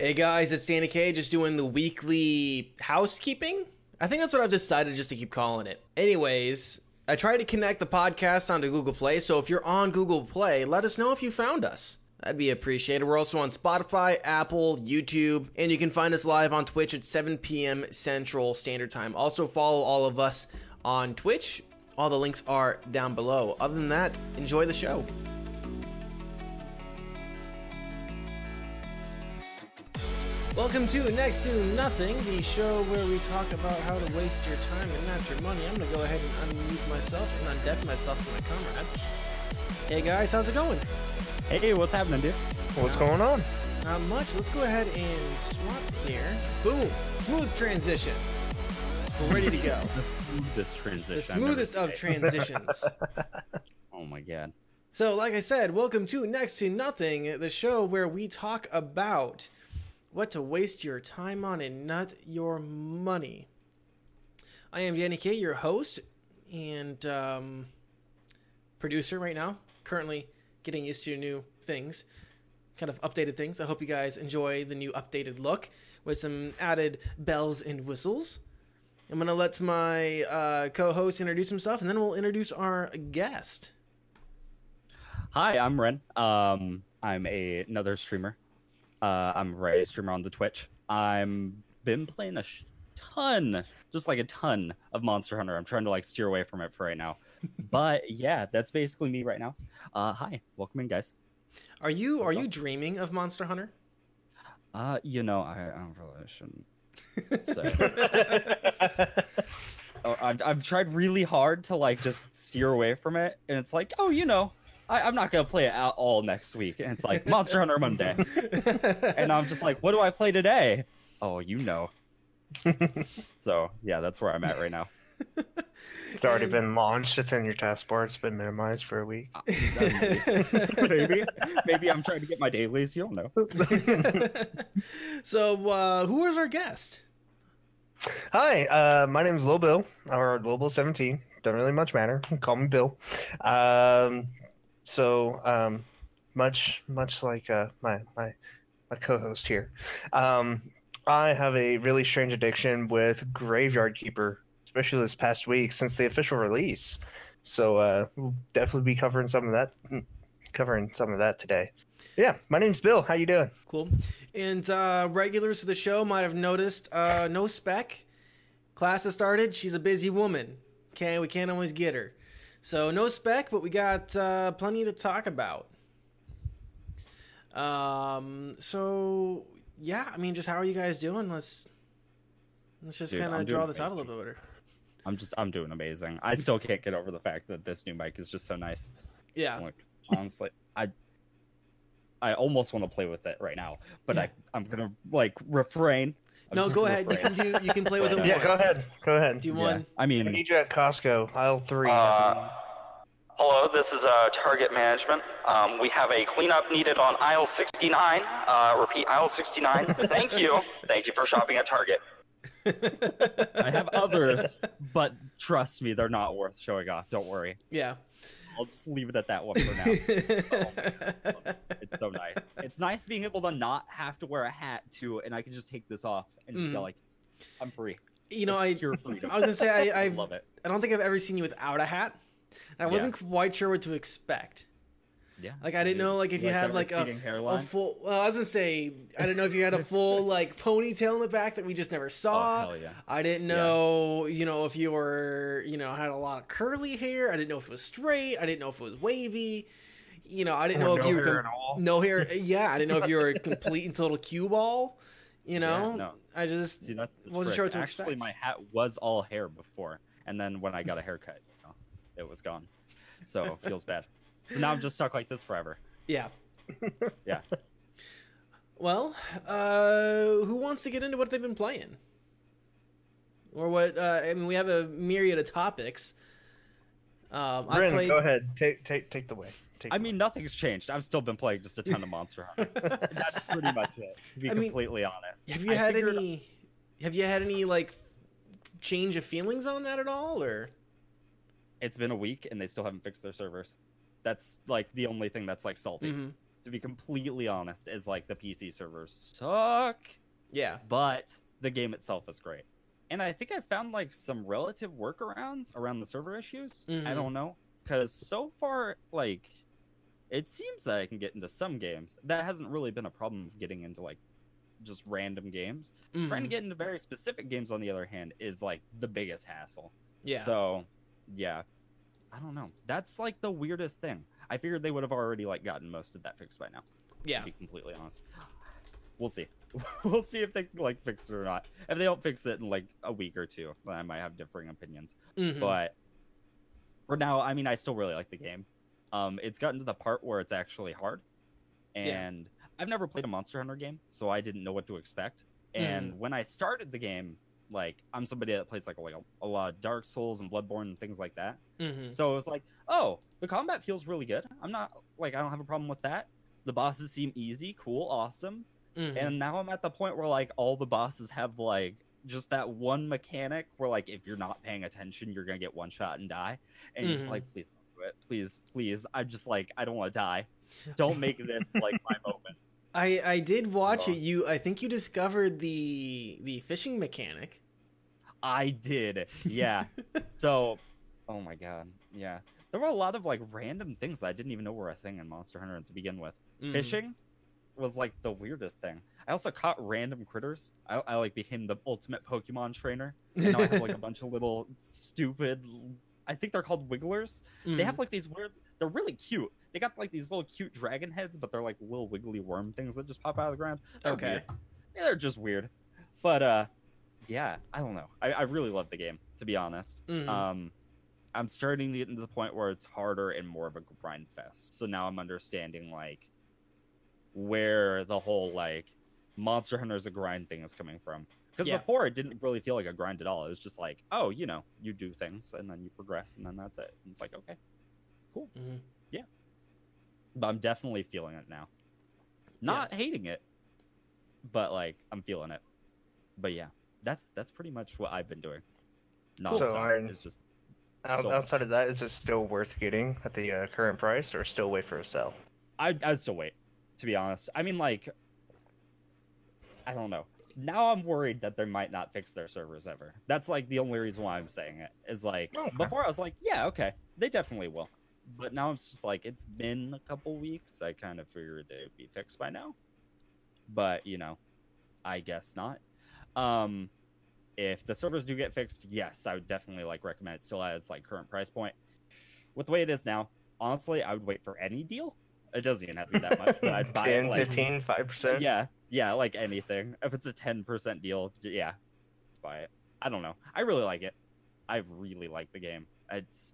Hey guys, it's Danny K just doing the weekly housekeeping. I think that's what I've decided just to keep calling it. Anyways, I tried to connect the podcast onto Google Play, so if you're on Google Play, let us know if you found us. That'd be appreciated. We're also on Spotify, Apple, YouTube, and you can find us live on Twitch at 7 p.m. Central Standard Time. Also, follow all of us on Twitch. All the links are down below. Other than that, enjoy the show. Welcome to Next to Nothing, the show where we talk about how to waste your time and not your money. I'm going to go ahead and unmute myself and undeaf myself to my comrades. Hey guys, how's it going? Hey, what's happening, dude? What's going on? Not much. Let's go ahead and swap here. Boom. Smooth transition. We're ready to go. This transition. the smoothest of transitions. Oh my god. So, like I said, welcome to Next to Nothing, the show where we talk about what to waste your time on and not your money. I am Danny K, your host and um, producer right now. Currently getting used to new things, kind of updated things. I hope you guys enjoy the new updated look with some added bells and whistles. I'm gonna let my uh, co-host introduce himself, and then we'll introduce our guest. Hi, I'm Ren. Um, I'm a, another streamer. Uh, I'm a Ray streamer on the Twitch. I'm been playing a sh- ton, just like a ton of Monster Hunter. I'm trying to like steer away from it for right now. but yeah, that's basically me right now. Uh, hi, welcome in, guys. Are you are you dreaming of Monster Hunter? Uh, you know, I, I really shouldn't say. Oh, I've I've tried really hard to like just steer away from it, and it's like, oh, you know, I, I'm not gonna play it out all next week, and it's like Monster Hunter Monday, and I'm just like, what do I play today? Oh, you know. so yeah, that's where I'm at right now. It's already And- been launched. It's in your taskbar. It's been minimized for a week. maybe maybe I'm trying to get my dailies. You don't know. so, uh, who is our guest? Hi, uh, my name is Lil Bill, or Lil Bill 17. Don't really much matter. Call me Bill. Um, so, um, much much like uh, my my my co-host here, um, I have a really strange addiction with Graveyard Keeper, especially this past week since the official release. So, uh, we'll definitely be covering some of that, covering some of that today. Yeah, my name's Bill. How you doing? Cool. And uh, regulars of the show might have noticed uh, no spec. Class has started. She's a busy woman. Okay, we can't always get her. So no spec, but we got uh, plenty to talk about. Um. So yeah, I mean, just how are you guys doing? Let's let's just kind of draw this out a little bit better. I'm just I'm doing amazing. I still can't get over the fact that this new mic is just so nice. Yeah. Like honestly, I I almost want to play with it right now, but I I'm gonna like refrain. I'm No, go ahead. You can do. You can play with it. Yeah, Yeah, go ahead. Go ahead. Do you Yeah. want? I I mean, need you at Costco, aisle three. Uh, hello, this is uh, Target Management. Um, we have a cleanup needed on aisle 69. Uh, repeat, aisle 69. Thank you. Thank you for shopping at Target. I have others, but trust me, they're not worth showing off. Don't worry. Yeah. I'll just leave it at that one for now. Oh it's so nice. It's nice being able to not have to wear a hat too, and I can just take this off and just go Mhm. like, I'm free. you know, It's I pure freedom. I was gonna say I I've, love it. I don't think I've ever seen you without a hat. I wasn't quite sure what to expect. Yeah. Like I didn't know like if you had like a, a full. Well, I was gonna say I didn't know if you had a full like ponytail in the back that we just never Oh saw. hell yeah. I didn't Yeah. know, you know, if you were, you know, had a lot of curly hair. I didn't know if it was straight. I didn't know if it was wavy. You know, I didn't Or know if no you were hair com- at all. no hair. Yeah, I didn't know if you were a complete and total cue ball. You know, Yeah, no. I just See, wasn't trick. sure what to Actually, expect. my hat was all hair before, and then when I got a haircut, you know, it was gone. So feels bad. So now I'm just stuck like this forever. yeah. Yeah. Well, uh, who wants to get into what they've been playing? Or what? Uh, I mean, we have a myriad of topics. Um, I played. go ahead. Take take take the way. Take I the mean, nothing's changed. I've still been playing just a ton of Monster Hunter. That's pretty much it. To be I mean, completely honest. Have you I had figured- any? Have you had any like change of feelings on that at all, or? It's been a week and they still haven't fixed their servers. That's like the only thing that's like salty. Mhm. To be completely honest, is like the PC servers suck, Yeah. but the game itself is great. And I think I found like some relative workarounds around the server issues. Mhm. I don't know because so far, like, it seems that I can get into some games. That hasn't really been a problem of getting into like just random games. Trying to Mhm. get into very specific games, on the other hand, is like the biggest hassle. Yeah. So, yeah, I don't know. That's like the weirdest thing. I figured they would have already like gotten most of that fixed by now. yeah. To be completely honest, we'll see. we'll see if they like fix it or not. If they don't fix it in like a week or two, then I might have differing opinions. Mhm. But for now, I mean, I still really like the game. Um, it's gotten to the part where it's actually hard, Yeah. and I've never played a Monster Hunter game, so I didn't know what to expect. And Mm. when I started the game, like I'm somebody that plays like a, like a, a lot of Dark Souls and Bloodborne and things like that. Mhm. So it was like, oh, the combat feels really good. I'm not like I don't have a problem with that. The bosses seem easy, cool, awesome. Mhm. And now I'm at the point where like all the bosses have like just that one mechanic where like if you're not paying attention, you're gonna get one shot and die. And you're just Mhm. like, please don't do it. Please, please. I'm just like, I don't want to die. Don't make this like my moment. I I did watch Oh. it. You I think you discovered the the fishing mechanic. I did. Yeah. so oh my god. Yeah. There were a lot of like random things that I didn't even know were a thing in Monster Hunter to begin with. Mhm. Fishing was like the weirdest thing. I also caught random critters. I, I like became the ultimate Pokemon trainer. And now I have like a bunch of little stupid. I think they're called Wigglers. They Mhm. have like these weird. They're really cute. They got like these little cute dragon heads, but they're like little wiggly worm things that just pop out of the ground. They're Okay. weird. Yeah, they're just weird. But uh, yeah, I don't know. I, I really love the game to be honest. Mhm. Um, I'm starting to get into the point where it's harder and more of a grind fest. So now I'm understanding like where the whole like Monster Hunter's a grind thing is coming from. Because Yeah. before it didn't really feel like a grind at all. It was just like, oh, you know, you do things and then you progress and then that's it. And it's like, okay, Mhm. but I'm definitely feeling it now. Not hating it, but like I'm feeling it. But yeah, that's that's pretty much what I've been doing. No, So, Iron- it's just Out, So outside of that, is it still worth getting at the uh, current price, or still wait for a sell? I I'd still wait, to be honest. I mean, like, I don't know. Now I'm worried that they might not fix their servers ever. That's like the only reason why I'm saying it. Is like Okay. before I was like, yeah, okay, they definitely will. But now it's just like it's been a couple weeks. I kind of figured they'd be fixed by now. But you know, I guess not. Um, if the servers do get fixed, yes, I would definitely like recommend it still at its like current price point. With the way it is now, honestly, I would wait for any deal. It doesn't even have to be that much, but I'd buy 10, it like 15, 5%? yeah, yeah, like anything. If it's a ten percent deal, yeah, buy it. I don't know. I really like it. I really like the game. It's.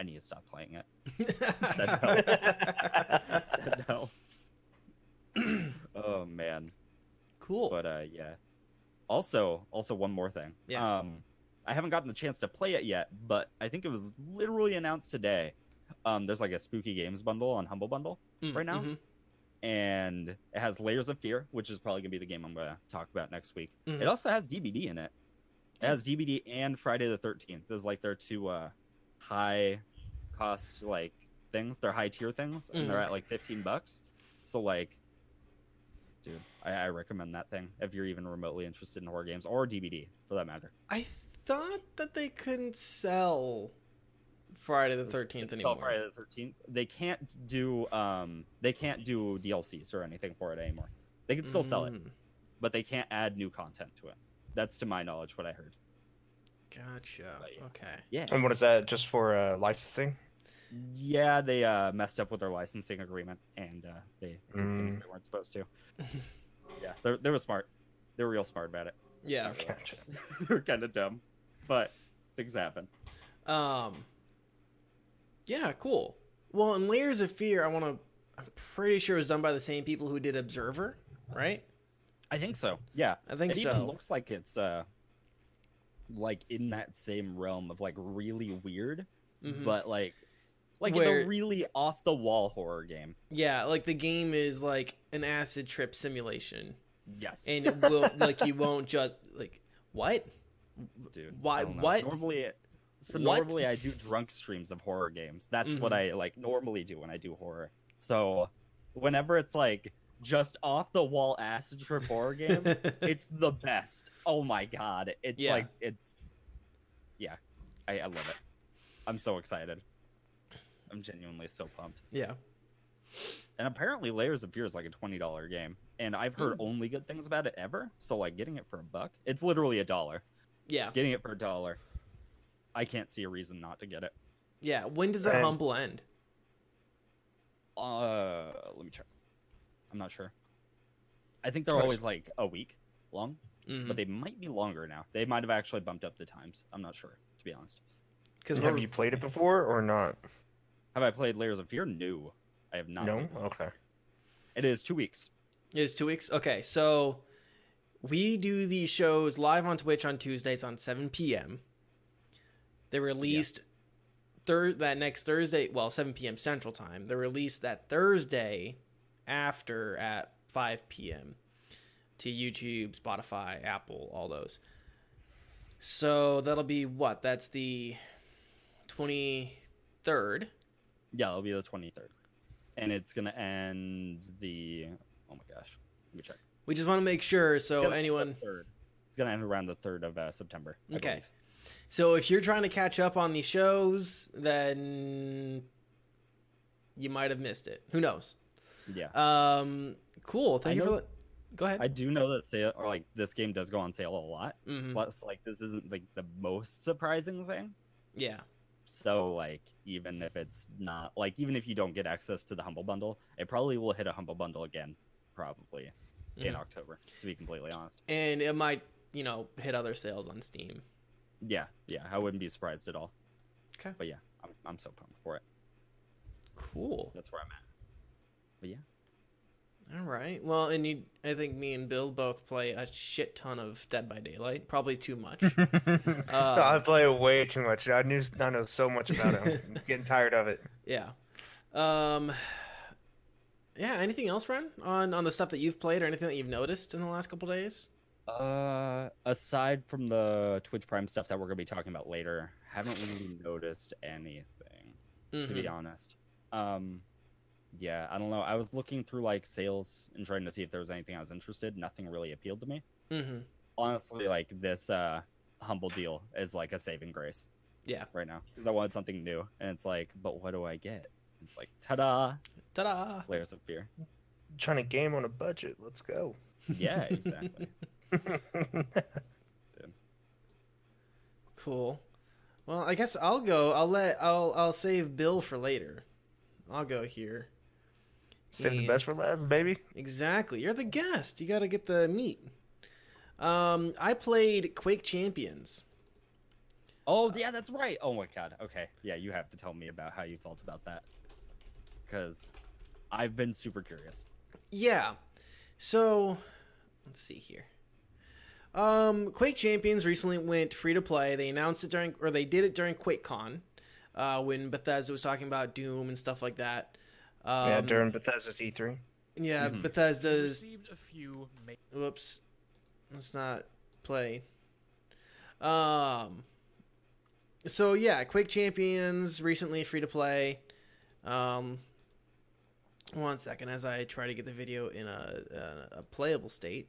I need to stop playing it. Said no. Said no. oh man, cool. but uh, yeah. Also, also one more thing. Yeah. Um, I haven't gotten the chance to play it yet, but I think it was literally announced today. Um, there's like a spooky games bundle on Humble Bundle Mm, right now? mhm, and it has Layers of Fear, which is probably gonna be the game I'm gonna talk about next week. mhm. It also has DBD in it. It has DBD and Friday the Thirteenth. There's like their two uh, high cost like things. They're high tier things, and they're Mhm. at like fifteen bucks. So like, dude, I, I recommend that thing if you're even remotely interested in horror games or DBD for that matter. I thought that they couldn't sell Friday the Thirteenth it's called anymore. Friday the Thirteenth. They can't do um they can't do DLCs or anything for it anymore. They can still sell it. Mm, but they can't add new content to it. That's to my knowledge what I heard. Gotcha. But yeah. Okay. Yeah. And what is that? Just for uh, licensing? Yeah, they uh, messed up with their licensing agreement and uh, they did things Mm. they weren't supposed to. yeah, they they were smart. They were real smart about it. Yeah. Gotcha. They're kind of dumb, but things happen. Um. Yeah. Cool. Well, in Layers of Fear, I want to. I'm pretty sure it was done by the same people who did Observer, right? I think so. Yeah, I think it so. even looks like it's uh, like in that same realm of like really weird, Mhm. but like like in Where- a really off the wall horror game. Yeah, like the game is like an acid trip simulation, Yes, and it will like you won't just like what? dude. Why- I don't know. what? Normally, so What? normally I do drunk streams of horror games. That's what Mhm. I like normally do when I do horror. So whenever it's like just off the wall acid trip horror game, it's the best. Oh my god. It's Yeah. like it's yeah. I, I love it. I'm so excited. I'm genuinely so pumped. yeah. And apparently Layers of Fear is like a twenty dollar game. And I've heard Mm. only good things about it ever. So like getting it for a buck. It's literally a dollar. Yeah. Getting it for a dollar. I can't see a reason not to get it. Yeah. When does that And- humble end? Uh let me check. I'm not sure. I think they're Nice. always like a week long. Mhm. but they might be longer now. They might have actually bumped up the times. I'm not sure, to be honest. Because Have you played it before or not? Have I played Layers of Fear? No, I have not. no. Okay. It is two weeks. It is two weeks. Okay, so we do these shows live on Twitch on Tuesdays on 7 p.m. They released thir- that next Thursday, well, 7 p.m. Central Time. They released that Thursday after at 5 p.m. to YouTube, Spotify, Apple, all those. So that'll be what? That's the 23rd. Yeah, it'll be the 23rd, and it's gonna end the. Oh my gosh, let me check. We just want to make sure so anyone third. It's gonna end around the third of uh, September. I Okay. believe. So if you're trying to catch up on these shows, then you might have missed it. Who knows? Yeah, Um, cool. Thank I you for. know- let- Go ahead. I do know that sale or like this game does go on sale a lot. Mhm. Plus, like this isn't like the most surprising thing. Yeah. So like even if it's not like even if you don't get access to the humble bundle, it probably will hit a humble bundle again, probably in Mhm. October. To be completely honest. And it might, you know, hit other sales on Steam. Yeah, yeah, I wouldn't be surprised at all. Okay. But yeah, I'm I'm so pumped for it. Cool. That's where I'm at. But yeah, All right. Well, and you, I think me and Bill both play a shit ton of Dead by Daylight. Probably too much. I play way too much. I knew I know so much about it. I'm getting tired of it. yeah. Um. Yeah. Anything else, Ren, on on the stuff that you've played or anything that you've noticed in the last couple days? uh, aside from the Twitch Prime stuff that we're gonna be talking about later, haven't really noticed anything. to be Mhm. honest. Um, yeah, I don't know. I was looking through like sales and trying to see if there was anything I was interested. Nothing really appealed to me. Mhm. Honestly, like this uh humble deal is like a saving grace Yeah. right now because I wanted something new, and it's like, but what do I get? It's like, ta-da, Ta-da! layers of fear. Trying to game on a budget. Let's go. Yeah, exactly. Cool. Well, I guess I'll go. I'll let. I'll. I'll save Bill for later. I'll go here. Save the best for last, baby. Exactly. You're the guest. You got to get the meat. Um, I played Quake Champions. oh yeah, that's right. Oh my god. Okay, yeah, you have to tell me about how you felt about that because I've been super curious. Yeah. So, let's see here. Um, Quake Champions recently went free to play. They announced it during, or they did it during QuakeCon, uh, when Bethesda was talking about Doom and stuff like that. Um, yeah, during Bethesda's E E3. yeah, Mhm. Bethesda's received a few ma- Whoops. Let's not play. Um so yeah, Quake Champions recently free to play. Um one second as I try to get the video in a a, a playable state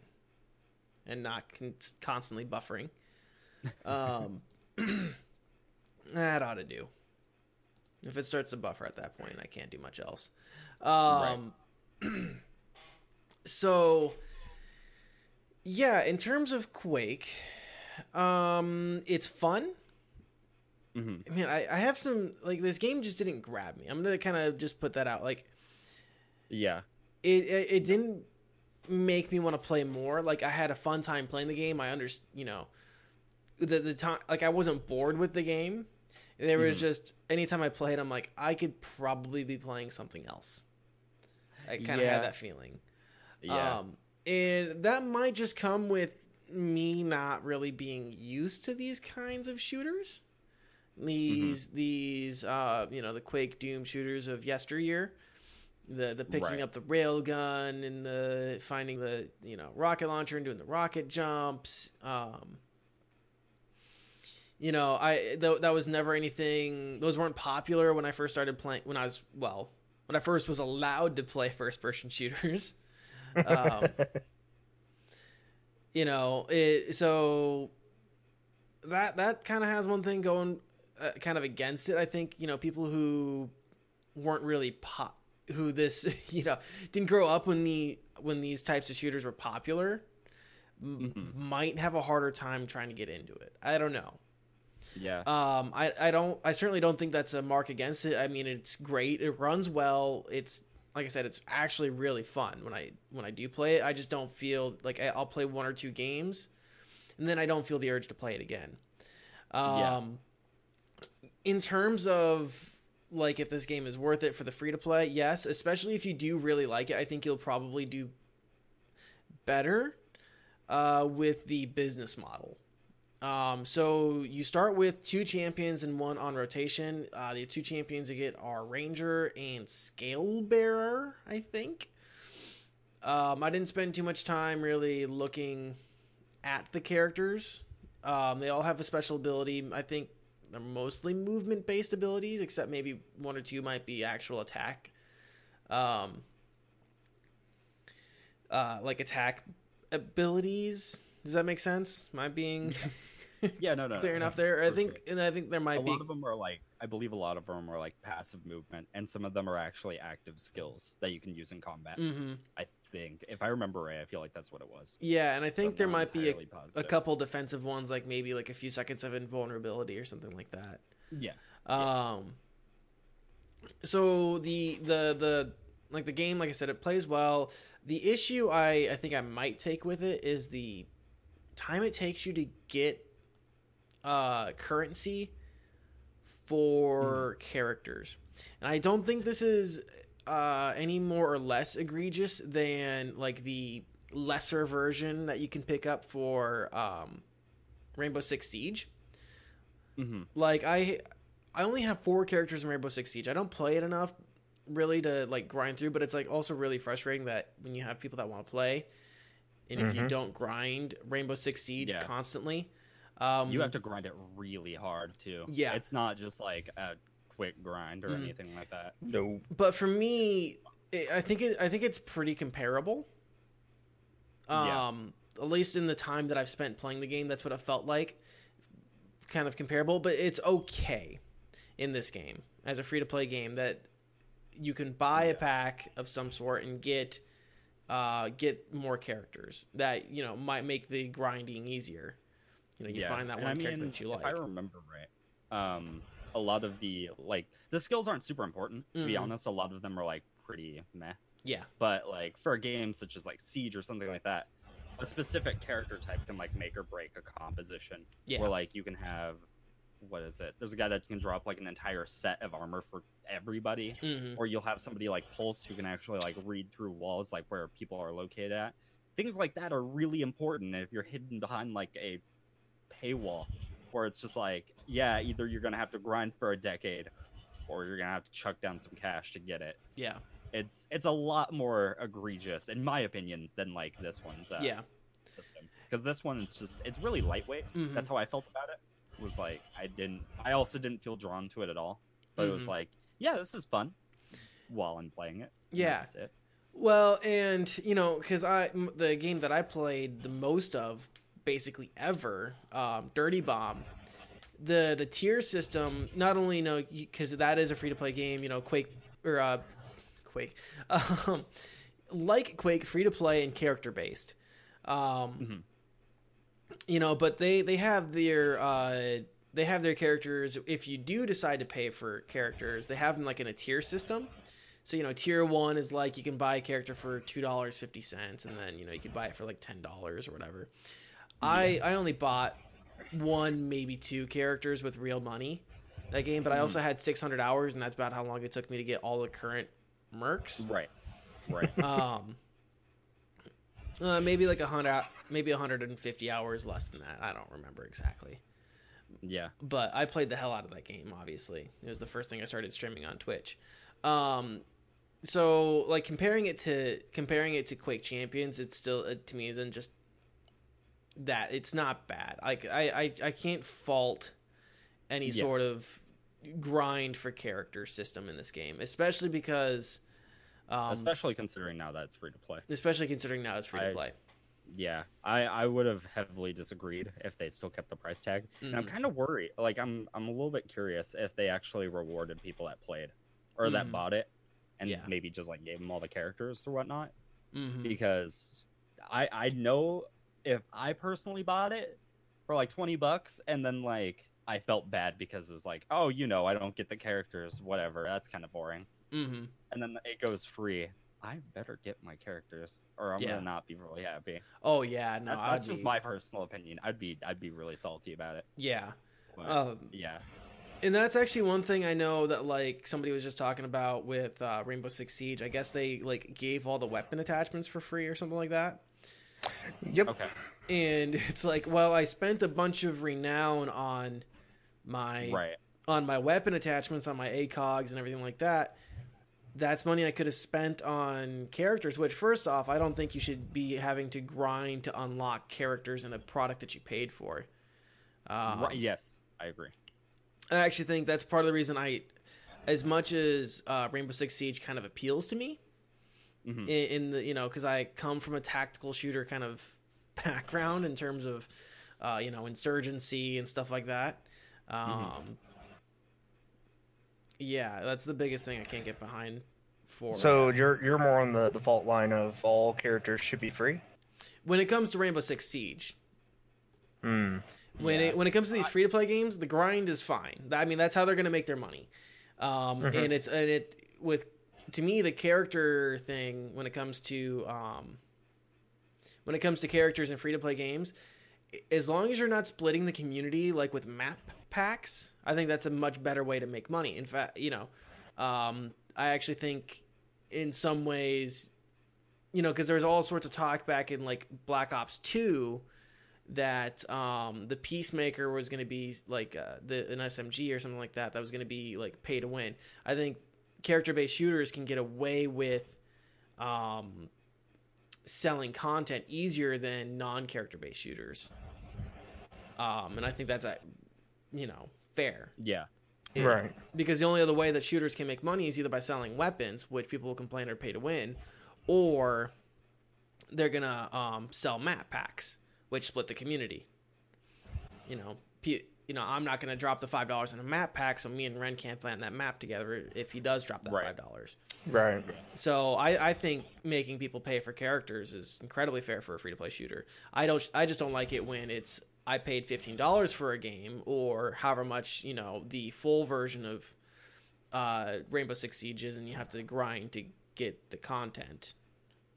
and not con- constantly buffering. Um that ought to do. If it starts to buffer at that point, I can't do much else. Um so yeah, in terms of Quake, um, it's fun. hmm I mean, I, I have some like this game just didn't grab me. I'm gonna kind of just put that out. Like Yeah. it, it, it didn't make me want to play more. Like I had a fun time playing the game. I under you know the the time like I wasn't bored with the game. There was Mhm. just anytime I played, I'm like I could probably be playing something else. I kind of Yeah. had that feeling. Yeah. Um, and that might just come with me not really being used to these kinds of shooters. These these uh you know the Quake Doom shooters of yesteryear. The the picking Right. up the railgun and the finding the you know rocket launcher and doing the rocket jumps. Um you know, I th- that was never anything. Those weren't popular when I first started playing. When I was well, when I first was allowed to play first person shooters. Um, you know, it so that that kind of has one thing going uh, kind of against it. I think you know people who weren't really pop who this you know didn't grow up when the when these types of shooters were popular m- Mhm. might have a harder time trying to get into it. I don't know. Yeah. Um, I, I don't I certainly don't think that's a mark against it. I mean, it's great. It runs well. It's like I said, it's actually really fun when I when I do play it. I just don't feel like I, I'll play one or two games, and then I don't feel the urge to play it again. Um, Yeah. in terms of like if this game is worth it for the free to play, yes, especially if you do really like it, I think you'll probably do better uh, with the business model. Um, so you start with two champions and one on rotation. Uh, the two champions you get are Ranger and Scale Bearer, I think. Um, I didn't spend too much time really looking at the characters. Um, they all have a special ability. I think they're mostly movement based abilities, except maybe one or two might be actual attack. Um, uh, like attack abilities. Does that make sense? Am I being yeah. No. No. clear no, enough there? I think, sure. and I think there a might be. A lot of them are like I believe a lot of them are like passive movement, and some of them are actually active skills that you can use in combat. hmm I think, if I remember right, I feel like that's what it was. Yeah, and I think but there might be a, a couple defensive ones, like maybe like a few seconds of invulnerability or something like that. Yeah. Um. So the the the like the game, like I said, it plays well. The issue I I think I might take with it is the time it takes you to get uh currency for characters, and I don't think this is uh any more or less egregious than like the lesser version that you can pick up for um Rainbow Six Siege. Hmm like i i only have four characters in rainbow six siege. I don't play it enough really to like grind through but it's like also really frustrating that when you have people that want to play and if you Mhm. don't grind rainbow six siege Yeah. constantly um You have to grind it really hard too. Yeah. It's not just like a quick grind or Mhm. anything like that. no. but for me it, i think it i think it's pretty comparable Yeah. um at least in the time that i've spent playing the game that's what it felt like kind of comparable but it's okay in this game as a free to play game that you can buy a pack of some sort and get uh get more characters that you know might make the grinding easier you know you find that and one I character mean, that you If I remember right, um, a lot of the like the skills aren't super important. To be Mhm. honest, a lot of them are like pretty meh. yeah But like for a game such as like Siege or something like that, a specific character type can like make or break a composition. Yeah. Where like you can have what is it? There's a guy that can drop like an entire set of armor for everybody. hmm Or you'll have somebody like Pulse who can actually like read through walls like where people are located at. Things like that are really important if you're hidden behind like a paywall where it's just like, yeah, either you're gonna have to grind for a decade or you're gonna have to chuck down some cash to get it yeah it's it's a lot more egregious in my opinion than like this one's uh, yeah system because this one it's just it's really lightweight Mhm. that's how i felt about it was like i didn't i also didn't feel drawn to it at all but it was Mhm. like yeah this is fun while i'm playing it Yeah. it. Well, and you know, because I the game that I played the most of, basically ever, um, Dirty Bomb. The the tier system not only you know because that is a free to play game. You know, Quake or uh, Quake, um, like Quake, free to play and character based. Um, Mhm. You know, but they they have their uh, they have their characters. If you do decide to pay for characters, they have them like in a tier system. So you know, tier one is like you can buy a character for two dollars fifty cents, and then you know you can buy it for like ten dollars or whatever. I I only bought one, maybe two characters with real money that game, but I also had six hundred hours, and that's about how long it took me to get all the current mercs. right right Um, uh, maybe like a hundred, maybe hundred and fifty hours less than that. I don't remember exactly yeah but I played the hell out of that game. Obviously, it was the first thing I started streaming on Twitch. Um, so like comparing it to comparing it to Quake Champions, it's still it, to me isn't just that. It's not bad. Like I I, I can't fault any Yeah. sort of grind for character system in this game, especially because Um, Especially considering now that it's free to play. especially considering now it's free to I- play. Yeah, I, I would have heavily disagreed if they still kept the price tag. And I'm Mhm. kind of worried. Like I'm I'm a little bit curious if they actually rewarded people that played or Mhm. that bought it, and Yeah. maybe just like gave them all the characters or whatnot. Mhm. Because I I know if I personally bought it for like twenty bucks and then like I felt bad because it was like oh you know I don't get the characters whatever that's kind of boring Mhm. and then it goes free. I better get my characters, or I'm Yeah. gonna not be really happy. Oh yeah, no, That- that's just my personal opinion. I'd be I'd be really salty about it. yeah. But, Um, yeah. And that's actually one thing I know that like somebody was just talking about with uh, Rainbow Six Siege. I guess they like gave all the weapon attachments for free or something like that. Yep. Okay. And it's like, well, I spent a bunch of renown on my Right. on my weapon attachments, on my ACOGs and everything like that. That's money I could have spent on characters. Which, first off, I don't think you should be having to grind to unlock characters in a product that you paid for. Um, right. Yes, I agree. I actually think that's part of the reason I, as much as uh, Rainbow Six Siege kind of appeals to me, Mhm. in, in the you know because I come from a tactical shooter kind of background in terms of, uh, you know, insurgency and stuff like that. Um, Yeah, that's the biggest thing I can't get behind. For So you're you're more on the the fault line of all characters should be free. when it comes to Rainbow Six Siege, Hmm. when Yeah. it when it comes to these free to play games, the grind is fine. I mean, that's how they're going to make their money. Um, Mhm. And it's and it with to me the character thing when it comes to um, when it comes to characters in free to play games, as long as you're not splitting the community like with map packs, I think that's a much better way to make money. In fact, you know, um, I actually think in some ways, you know, because there's all sorts of talk back in like Black Ops Two that um, the Peacemaker was going to be like uh, the an SMG or something like that. That was going to be like pay to win. I think character based shooters can get away with um, selling content easier than non character based shooters. Um, and I think that's uh, you know fair. Yeah. Yeah. Right. Because the only other way that shooters can make money is either by selling weapons, which people will complain are pay to win, or they're gonna um, sell map packs, which split the community. You know, P- you know, I'm not gonna drop the five dollars on a map pack, so me and Ren can't plan that map together if he does drop that Right. five dollars. Right. So I, I think making people pay for characters is incredibly fair for a free to play shooter. I don't I just don't like it when it's I paid fifteen dollars for a game or however much you know the full version of uh, Rainbow Six Siege is, and you have to grind to get the content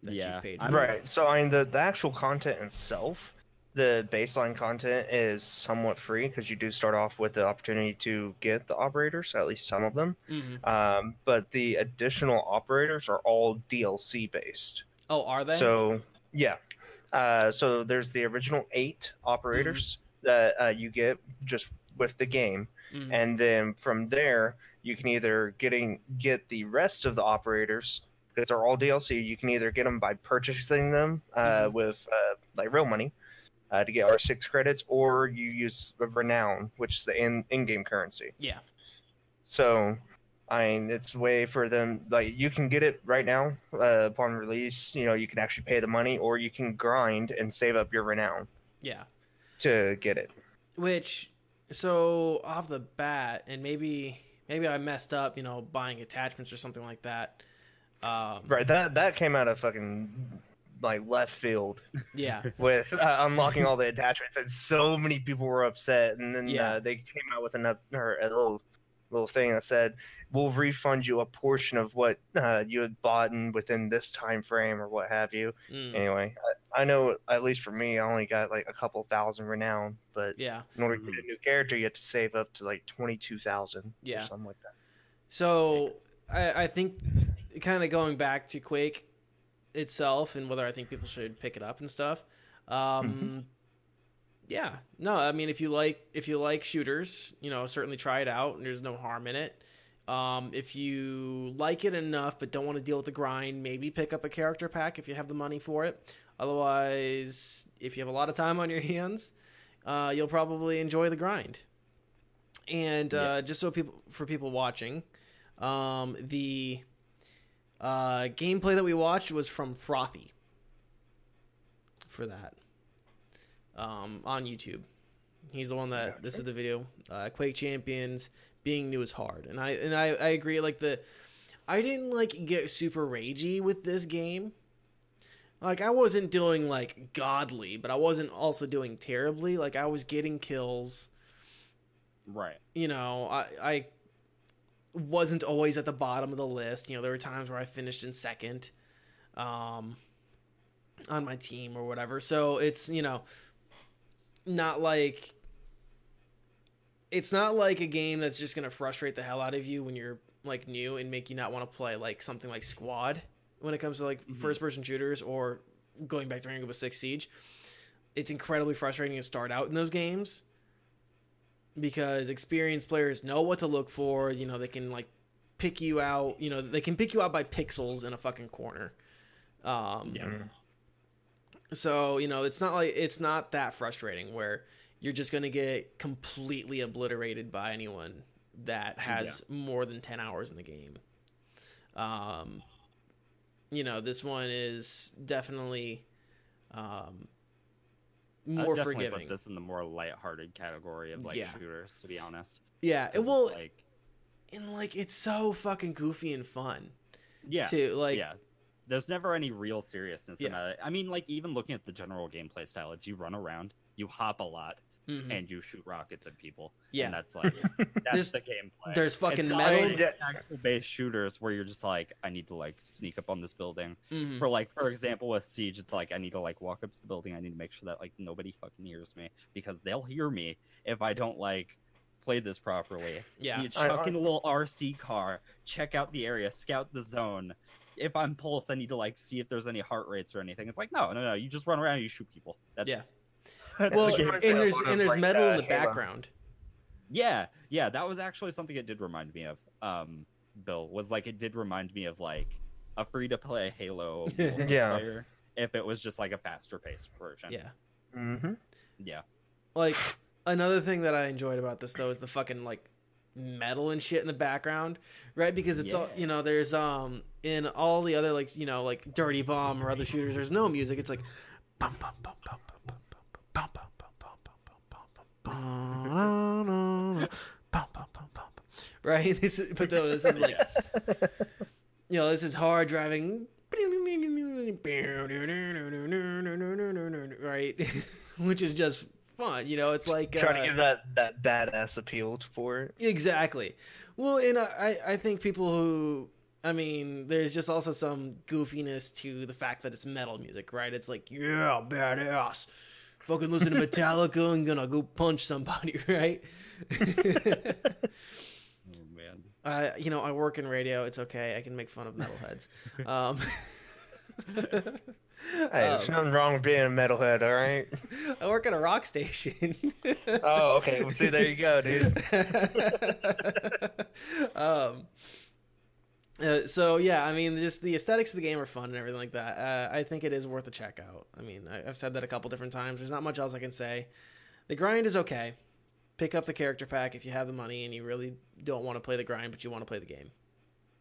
that Yeah, you paid. For. Right. So I mean the the actual content itself, the baseline content is somewhat free because you do start off with the opportunity to get the operators, at least some of them. Mhm. Um, but the additional operators are all DLC based. Oh, are they? So yeah, uh, so there's the original eight operators that uh, you get just with the game, Mhm. and then from there you can either getting get the rest of the operators because they're all DLC. You can either get them by purchasing them uh, Mhm. with uh, like real money. Uh, to get R6 credits, or you use Renown, which is the in in-game currency. yeah. So, I mean, it's a way for them. Like, you can get it right now uh, upon release. You know, you can actually pay the money, or you can grind and save up your renown Yeah. to get it. Which, so off the bat, and maybe maybe I messed up, you know, buying attachments or something like that. Um, Right. That that came out of fucking like left field Yeah. with uh, unlocking all the attachments, and so many people were upset. And then Yeah. uh, they came out with an up, or a little little thing that said, "We'll refund you a portion of what uh, you had bought in within this time frame, or what have you." Mm, Anyway, I, I know at least for me, I only got like a couple thousand renown, but yeah. in order to get a new character, you have to save up to like twenty two thousand Yeah. or something like that. So I, I think kind of going back to Quake itself and whether I think people should pick it up and stuff. Um, Yeah, no, I mean if you like if you like shooters, you know certainly try it out. and There's no harm in it. Um, if you like it enough but don't want to deal with the grind, maybe pick up a character pack if you have the money for it. Otherwise, if you have a lot of time on your hands, uh, you'll probably enjoy the grind. And uh, just so people for people watching, um, the Uh, gameplay that we watched was from Frothy. For that, um, on YouTube, he's the one that this is the video. Uh, Quake Champions being new is hard, and I and I, I agree. Like the, I didn't like get super ragey with this game. Like I wasn't doing like godly, but I wasn't also doing terribly. Like I was getting kills Right. you know, I, I wasn't always at the bottom of the list. You know, there were times where I finished in second um, on my team or whatever. So it's, you know, not like. It's not like a game that's just going to frustrate the hell out of you when you're like new and make you not want to play like something like Squad when it comes to like first person shooters or going back to Rainbow Six Siege. It's incredibly frustrating to start out in those games because experienced players know what to look for. You know, they can like pick you out. You know, they can pick you out by pixels in a fucking corner. Um, Yeah. So you know, it's not like it's not that frustrating where you're just gonna get completely obliterated by anyone that has more than ten hours in the game. Um, you know, this one is definitely um, Uh, more definitely forgiving. Put this in the more lighthearted category of like Yeah. shooters, to be honest. Yeah, it will. like and like it's so fucking goofy and fun yeah, too. Like yeah. There's never any real seriousness Yeah. about it. I mean, like even looking at the general gameplay style, it's you run around, you hop a lot, mhm. and you shoot rockets at people. Yeah. and that's like There's- that's the gameplay. there's fucking it's metal tactical based shooters where you're just like, I need to like sneak up on this building. Mhm. For like, for example, with Siege, it's like I need to like walk up to the building. I need to make sure that like nobody fucking hears me because they'll hear me if I don't like play this properly. yeah, You I- chuck in a little RC car, check out the area, scout the zone. If I'm pulse, I need to like see if there's any heart rates or anything. It's like no, no, no. You just run around, and you shoot people. That's Yeah well, the and there's and there's like, metal uh, in the Halo. background. Yeah, yeah, that was actually something it did remind me of. Um, Bill was like it did remind me of like a free to play Halo yeah. Player, if it was just like a faster paced version. Yeah. Mm-hmm. Yeah. Like another thing that I enjoyed about this though is the fucking like metal and shit in the background, right? Because it's yeah. all you know. There's um in all the other like you know like Dirty Bomb or other shooters, there's no music. It's like bum bum bum bum bum bum Right. This is, but though this is like you know this is hard driving. Right, which is just fun. You know, it's like Trying uh, to give that that badass appeal for it. Exactly. Well, and I, I think people who, I mean, there's just also some goofiness to the fact that it's metal music, right? It's like, yeah, badass. Fucking listen to Metallica and gonna go punch somebody, right? oh man. uh, you know, I work in radio. It's okay. I can make fun of metalheads. Um, Hey, there's Um, nothing wrong with being a metalhead, all right? I work at a rock station. Oh, okay. Well, see, there you go, dude. um, uh, so yeah, I mean, just the aesthetics of the game are fun and everything like that. Uh, I think it is worth a check out. I mean, I, I've said that a couple different times. There's not much else I can say. The grind is okay. Pick up the character pack if you have the money and you really don't want to play the grind, but you want to play the game.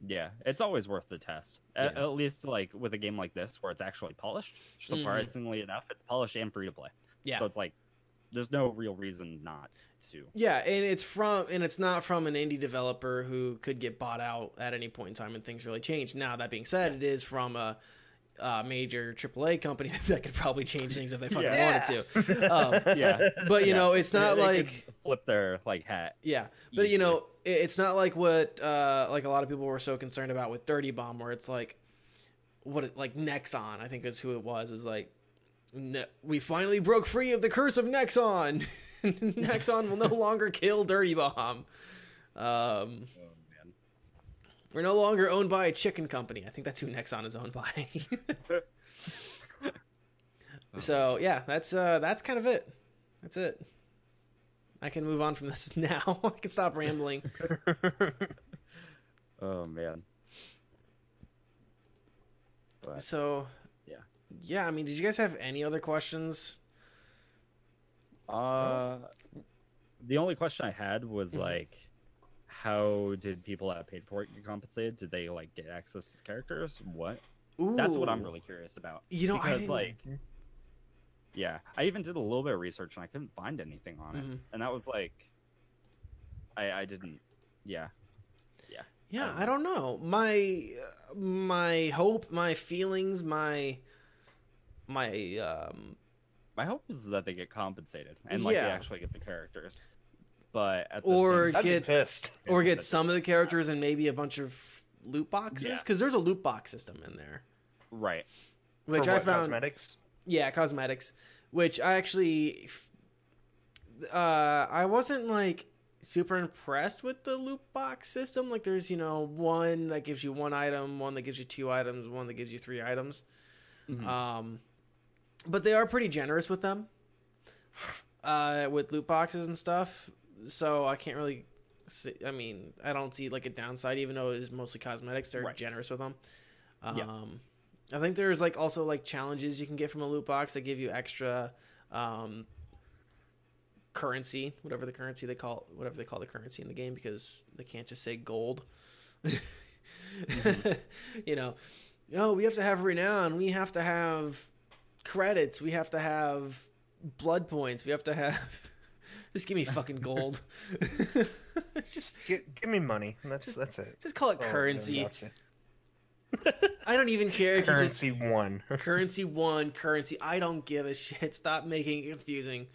Yeah, it's always worth the test. At, Yeah. at least like with a game like this where it's actually polished. Surprisingly enough, it's polished and free to play. Yeah. So it's like there's no real reason not to. Yeah, and it's from and it's not from an indie developer who could get bought out at any point in time and things really change. Now that being said, it is from a, a major AAA company that could probably change things if they fucking Yeah. wanted to. Um, Yeah. but you Yeah. know, it's not They- they could like flip their like hat. yeah, but you know, it- it's not like what uh, like a lot of people were so concerned about with Dirty Bomb, where it's like what it, like Nexon, I think is who it was, is like ne- we finally broke free of the curse of Nexon. Nexon will no longer kill Dirty Bomb. Um, Oh we're no longer owned by a chicken company. I think that's who Nexon is owned by. so yeah, that's uh, that's kind of it. That's it. I can move on from this now. I can stop rambling. Oh man. But So, Yeah. yeah. I mean, did you guys have any other questions? uh the only question I had was Mhm. like how did people that paid for it get compensated? Did they like get access to the characters? What? That's what I'm really curious about. You know, because like, yeah, I even did a little bit of research and I couldn't find anything on it, Mhm. and that was like, I I didn't, yeah, Yeah, Um, I don't know. My my hope, my feelings, my my um my hope is that they get compensated and like Yeah. they actually get the characters, but at the Or same get- pissed. or get some of the characters and maybe a bunch of loot boxes Yeah. because there's a loot box system in there, right, which For I found. cosmetics. Yeah, cosmetics, which I actually, uh, I wasn't like super impressed with the loot box system. Like, there's you know one that gives you one item, one that gives you two items, one that gives you three items. Mhm. Um, but they are pretty generous with them, uh, with loot boxes and stuff. So I can't really. See, I mean, I don't see like a downside, even though it is mostly cosmetics. They're Right. generous with them. Um, Yeah. I think there's like also like challenges you can get from a loot box that give you extra um, currency, whatever the currency they call whatever they call the currency in the game, because they can't just say gold. you know, oh, we have to have renown. We have to have credits. We have to have blood points. We have to have. Just give me fucking gold. just, Give, give me money. That's that's it. just call it Oh, currency. I don't even care if you just Currency one. currency one, currency. I don't give a shit. Stop making it confusing.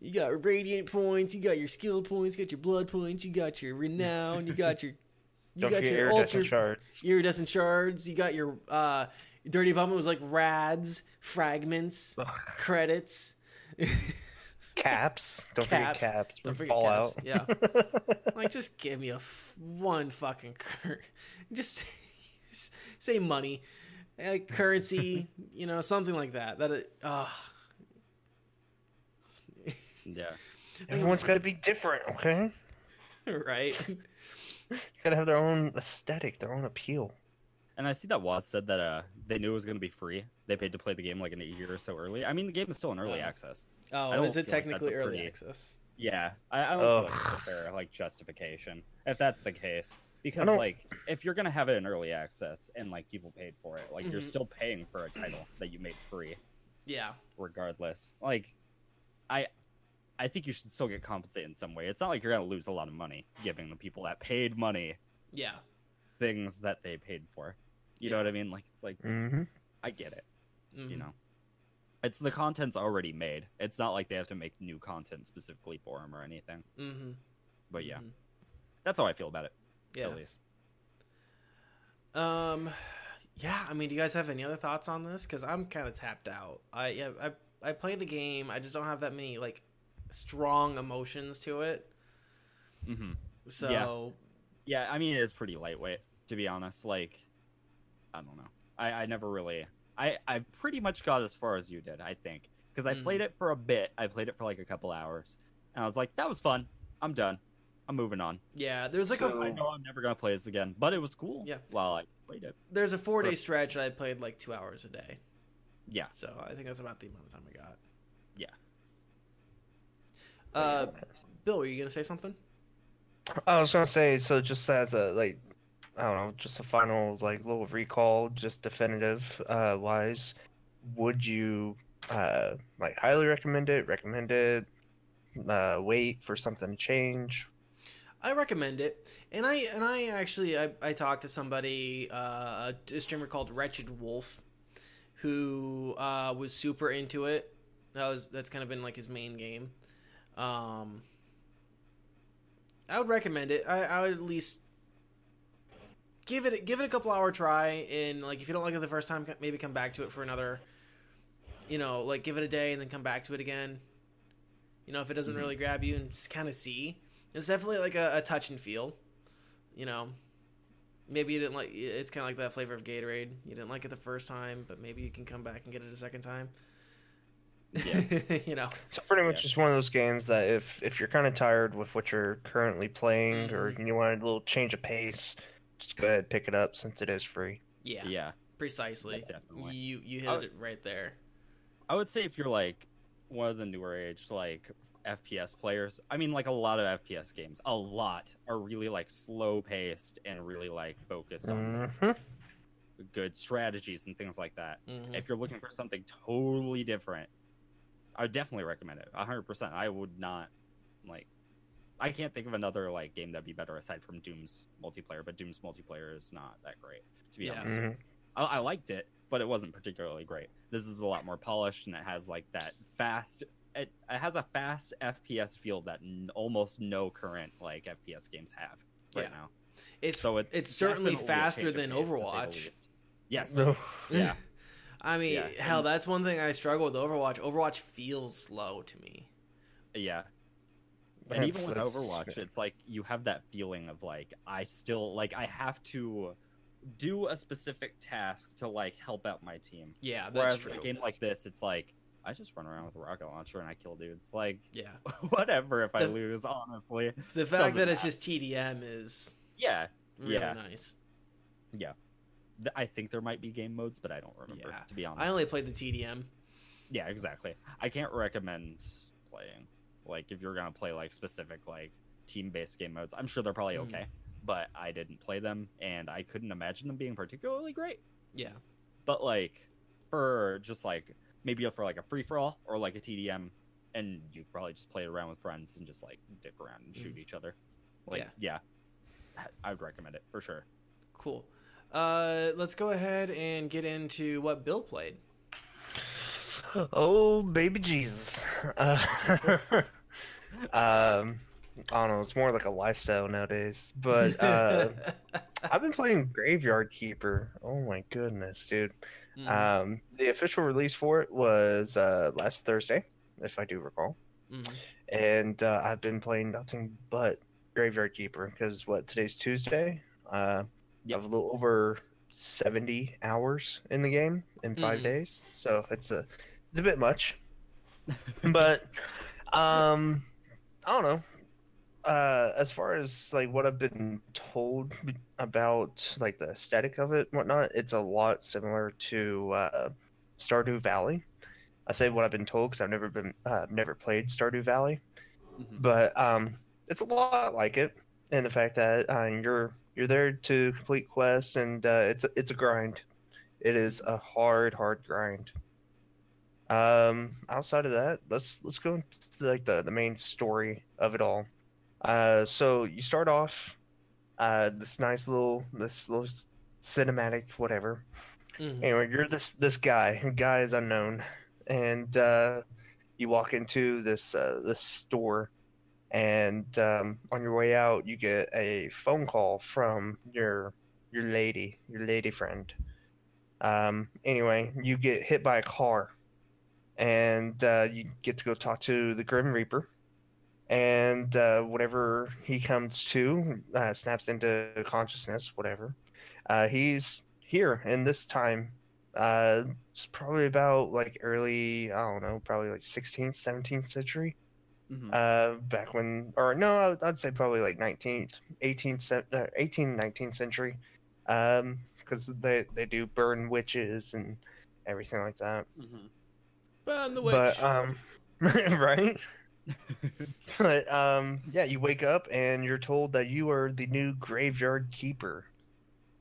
You got radiant points. You got your skill points. You got your blood points. You got your renown. You got your you Don't got your iridescent ultra shards. iridescent shards. You got your uh, dirty bum. It was like rads, fragments, credits. Caps. Don't Caps. forget caps. Don't forget caps, Fallout. yeah. like, just give me a f- one fucking cur- just say, say money, like currency, you know, something like that. That it, uh, yeah. Everyone's got to be different, okay? right. Got to have their own aesthetic, their own appeal. And I see that Waz said that uh, they knew it was going to be free. They paid to play the game like in a year or so early. I mean, the game is still in early Oh. access. Oh, is it feel like technically early pretty- access? Yeah, I, I don't Ugh. feel like it's a fair like justification if that's the case. Because like, if you're gonna have it in early access and like people paid for it, like you're Mhm. still paying for a title that you made free, Yeah. regardless. Like, I, I think you should still get compensated in some way. It's not like you're gonna lose a lot of money giving the people that paid money Yeah. things that they paid for. You know what I mean? Like, it's like Mm-hmm. I get it. Mhm. you know it's the content's already made it's not like they have to make new content specifically for them or anything Mhm. but yeah Mhm. that's how i feel about it Yeah. at least Um, yeah. I mean, do you guys have any other thoughts on this? Because I'm kind of tapped out. I yeah. I I played the game. I just don't have that many like strong emotions to it. hmm So yeah i mean it is pretty lightweight to be honest like i don't know i i never really i i pretty much got as far as you did i think because i Mhm. played it for a bit i played it for like a couple hours and i was like that was fun i'm done i'm moving on yeah, there's like So- i a know i'm never gonna play this again but it was cool Yeah. while i played it there's a four day stretch. I played like two hours a day. yeah So I think that's about the amount of time I got. Yeah. Uh, Bill, were you gonna say something? I was gonna say, so just as a like, I don't know, just a final like little recall, just definitive uh, wise, would you uh, like highly recommend it? Recommend it? Uh, wait for something to change? I recommend it, and I and I actually I, I talked to somebody uh, a streamer called Wretched Wolf, who uh, was super into it. That was that's kind of been like his main game. Um, I would recommend it. I, I would at least give it give it a couple hour try, and like if you don't like it the first time, maybe come back to it for another. You know, like give it a day and then come back to it again. You know, if it doesn't Mhm. really grab you, and just kind of see. It's definitely like a, a touch and feel. You know, maybe you didn't like. It's kind of like that flavor of Gatorade. You didn't like it the first time, but maybe you can come back and get it a second time. Yeah. you know. So pretty much Yeah. just one of those games that if if you're kind of tired with what you're currently playing, or Mm-hmm. you want a little change of pace, just go ahead and pick it up since it is free. Yeah. yeah Precisely. Definitely. You you hit I- it right there. I would say if you're like one of the newer age, like FPS players, I mean, like a lot of FPS games, a lot are really like slow paced and really like focused on Mhm. good strategies and things like that. Mhm. If you're looking for something totally different, I would definitely recommend it. 100%. I would not like I can't think of another like game that'd be better aside from Doom's multiplayer, but Doom's multiplayer is not that great to be Yeah. honest. Mhm. I, I liked it, but it wasn't particularly great. This is a lot more polished and it has like that fast. It, it has a fast FPS feel that n- almost no current like FPS games have right Yeah. now. It's So it's it's certainly faster than pace, to say the Overwatch. Yes. No. Yeah. I mean, Yeah, hell, and- that's one thing I struggle with Overwatch. Overwatch feels slow to me. Yeah. And even with Overwatch, it's like you have that feeling of like I still like I have to do a specific task to like help out my team. Yeah, that's Whereas true. a game like this, it's like I just run around with a rocket launcher and I kill dudes. Like yeah, whatever if I lose, honestly. the fact that it's just TDM is Yeah. really Yeah. nice. Th- I think there might be game modes, but I don't remember Yeah. to be honest. I only played the TDM. Yeah, exactly. I can't recommend playing. Like if you're gonna play like specific like team based game modes, I'm sure they're probably Mhm. okay. But I didn't play them and I couldn't imagine them being particularly great. Yeah, But like for just like maybe for like a free for all or like a TDM and you probably just play around with friends and just like dip around and shoot each other. Like yeah. I would recommend it for sure. cool. Uh, let's go ahead and get into what Bill played. Oh, baby Jesus. Uh, um, I don't know. It's more like a lifestyle nowadays. But uh, I've been playing Graveyard Keeper. Oh my goodness, dude. Mhm, Um, the official release for it was uh, last Thursday, if I do recall. mhm. And uh, I've been playing nothing but Graveyard Keeper because what today's Tuesday. Uh, I have a little over seventy hours in the game in 5 Mhm. days, so it's a it's a bit much. but um, I don't know. Uh, as far as like what I've been told about like the aesthetic of it, and whatnot, it's a lot similar to uh, Stardew Valley. I say what I've been told because I've never been uh, never played Stardew Valley, Mhm. but um, it's a lot like it in the fact that uh, you're you're there to complete quests and uh, it's a, it's a grind. It is a hard hard grind. Um, outside of that, let's let's go into like the the main story of it all. Uh, so you start off uh this nice little this little cinematic whatever. Mhm. Anyway, you're this this guy. Guy is unknown, and uh, you walk into this uh, this store, and um, on your way out, you get a phone call from your your lady, your lady friend. Um, anyway, you get hit by a car, and uh, you get to go talk to the Grim Reaper. And uh, whatever he comes to, uh, snaps into consciousness, whatever. Uh, he's here in this time uh it's probably about like early i don't know probably like 16th 17th century Mhm. uh back when or no I would- say probably like 19th 18th cen- uh, 18th 19th century um because they they do burn witches and everything like that Mhm. Burn the witch. but um right? But um yeah you wake up and you're told that you are the new graveyard keeper.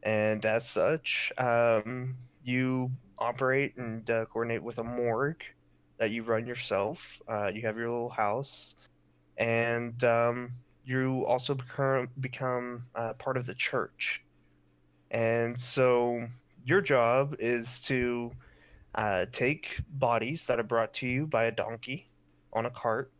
And as such um you operate and uh, coordinate with a morgue that you run yourself. Uh, you have your little house. And um, you also become become uh, part of the church. And so your job is to uh, take bodies that are brought to you by a donkey on a cart,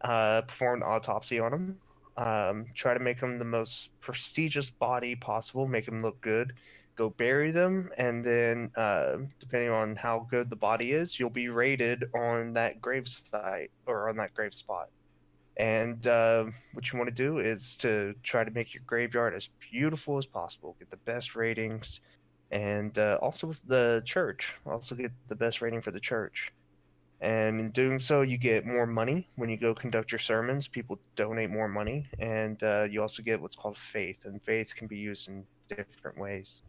uh, perform an autopsy on them, um, try to make them the most prestigious body possible, make them look good, go bury them, and then, uh, depending on how good the body is, you'll be rated on that grave site or on that grave spot. And uh, what you want to do is to try to make your graveyard as beautiful as possible, get the best ratings, and uh, also the church, also get the best rating for the church. And in doing so, you get more money when you go conduct your sermons. People donate more money, and uh, you also get what's called faith, and faith can be used in different ways.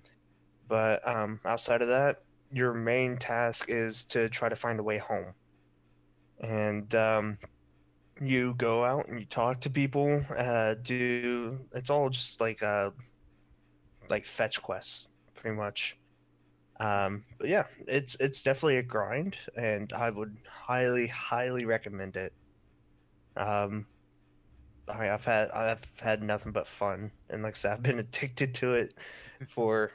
But um, outside of that, your main task is to try to find a way home. And um, you go out and you talk to people. Uh, do it's all just like uh, like fetch quests, pretty much. Um, but yeah, it's it's definitely a grind, and I would highly, highly recommend it. Um, I, I've had I've had nothing but fun, and like I said, I've been addicted to it for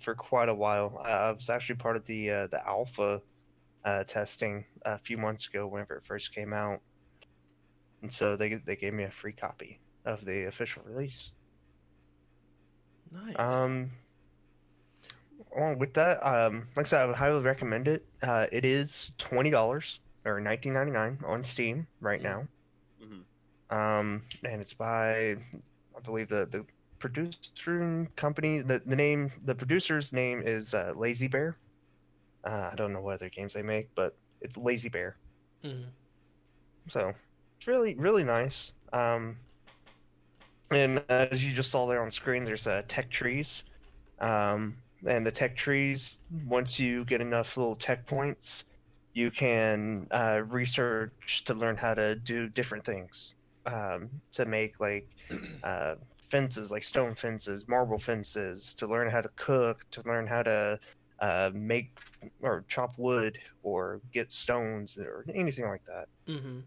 for quite a while. I was actually part of the uh, the alpha uh, testing a few months ago, whenever it first came out, and so they they gave me a free copy of the official release. Nice. Um, along with that, um, like I said, I would highly recommend it. Uh, it is twenty dollars or nineteen ninety nine on Steam right now. Mhm. Um, and it's by, I believe the the producer company. The the name, the producer's name is uh, Lazy Bear. Uh, I don't know what other games they make, but it's Lazy Bear. Mhm. So it's really really nice. Um, and as you just saw there on screen, there's uh, tech trees. Um, and the tech trees, once you get enough little tech points, you can uh, research to learn how to do different things. Um, to make like uh, fences, like stone fences, marble fences, to learn how to cook, to learn how to uh, make or chop wood or get stones or anything like that. Mm-hmm.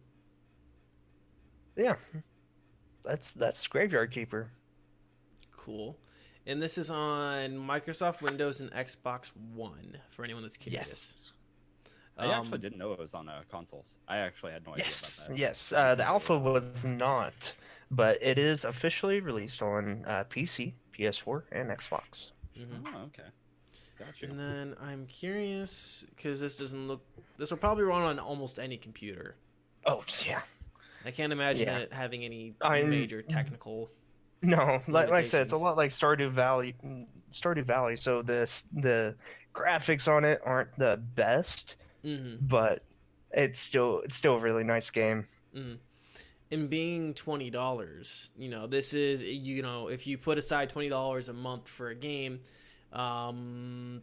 Yeah, that's that's Graveyard Keeper. Cool. And this is on Microsoft Windows and Xbox One for anyone that's curious. Yes. I Um, actually didn't know it was on uh, consoles. I actually had no idea Yes, about that. yes. Uh, the alpha was not, but it is officially released on uh, PC, PS4, and Xbox. mhm. Oh, okay. Got you. And then I'm curious because this doesn't look. This will probably run on almost any computer. Oh yeah. I can't imagine Yeah. it having any I'm- major technical. No, like, like I said, it's a lot like Stardew Valley. Stardew Valley. So this the graphics on it aren't the best, hmm but it's still it's still a really nice game. And being twenty dollars, you know, this is you know, if you put aside twenty dollars a month for a game, um,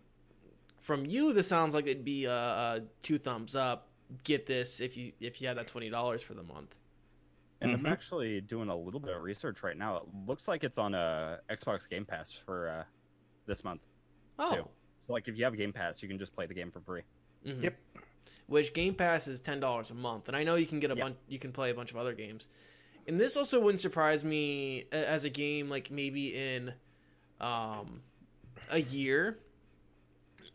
from you, this sounds like it'd be a, a two thumbs up. Get this if you if you had that twenty dollars for the month. And Mhm. I'm actually doing a little bit of research right now. It looks like it's on uh, Xbox Game Pass for uh, this month. Oh, Too. So, like, if you have Game Pass, you can just play the game for free. mhm. Yep. Which Game Pass is ten dollars a month, and I know you can get a Yeah. bunch. You can play a bunch of other games, and this also wouldn't surprise me as a game like maybe in, um, a year.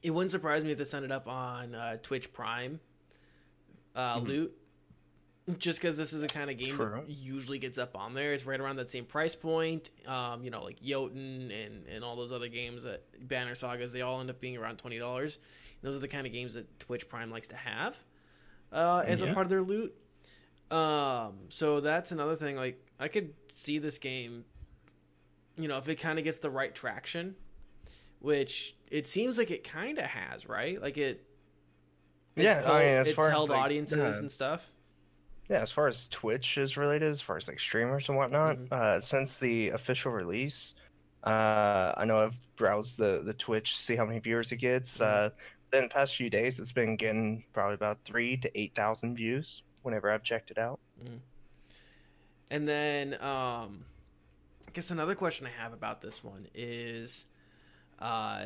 It wouldn't surprise me if this ended up on uh, Twitch Prime, uh, Mhm. loot. Just because this is the kind of game True. that usually gets up on there, it's right around that same price point. Um, you know, like Jotun and and all those other games that Banner Sagas, they all end up being around twenty dollars. Those are the kind of games that Twitch Prime likes to have uh, as a part of their loot. Um, so that's another thing. Like, I could see this game, you know, if it kind of gets the right traction, which it seems like it kind of has, right? Like it. it's Yeah, I mean, as it's far as, held like, audiences uh, and stuff. Yeah, as far as Twitch is related, as far as like streamers and whatnot, Mhm. uh, since the official release, uh, I know I've browsed the the Twitch, see how many viewers it gets. Mhm. Uh, in the past few days, it's been getting probably about three to eight thousand views whenever I've checked it out. And then, um, I guess another question I have about this one is, uh,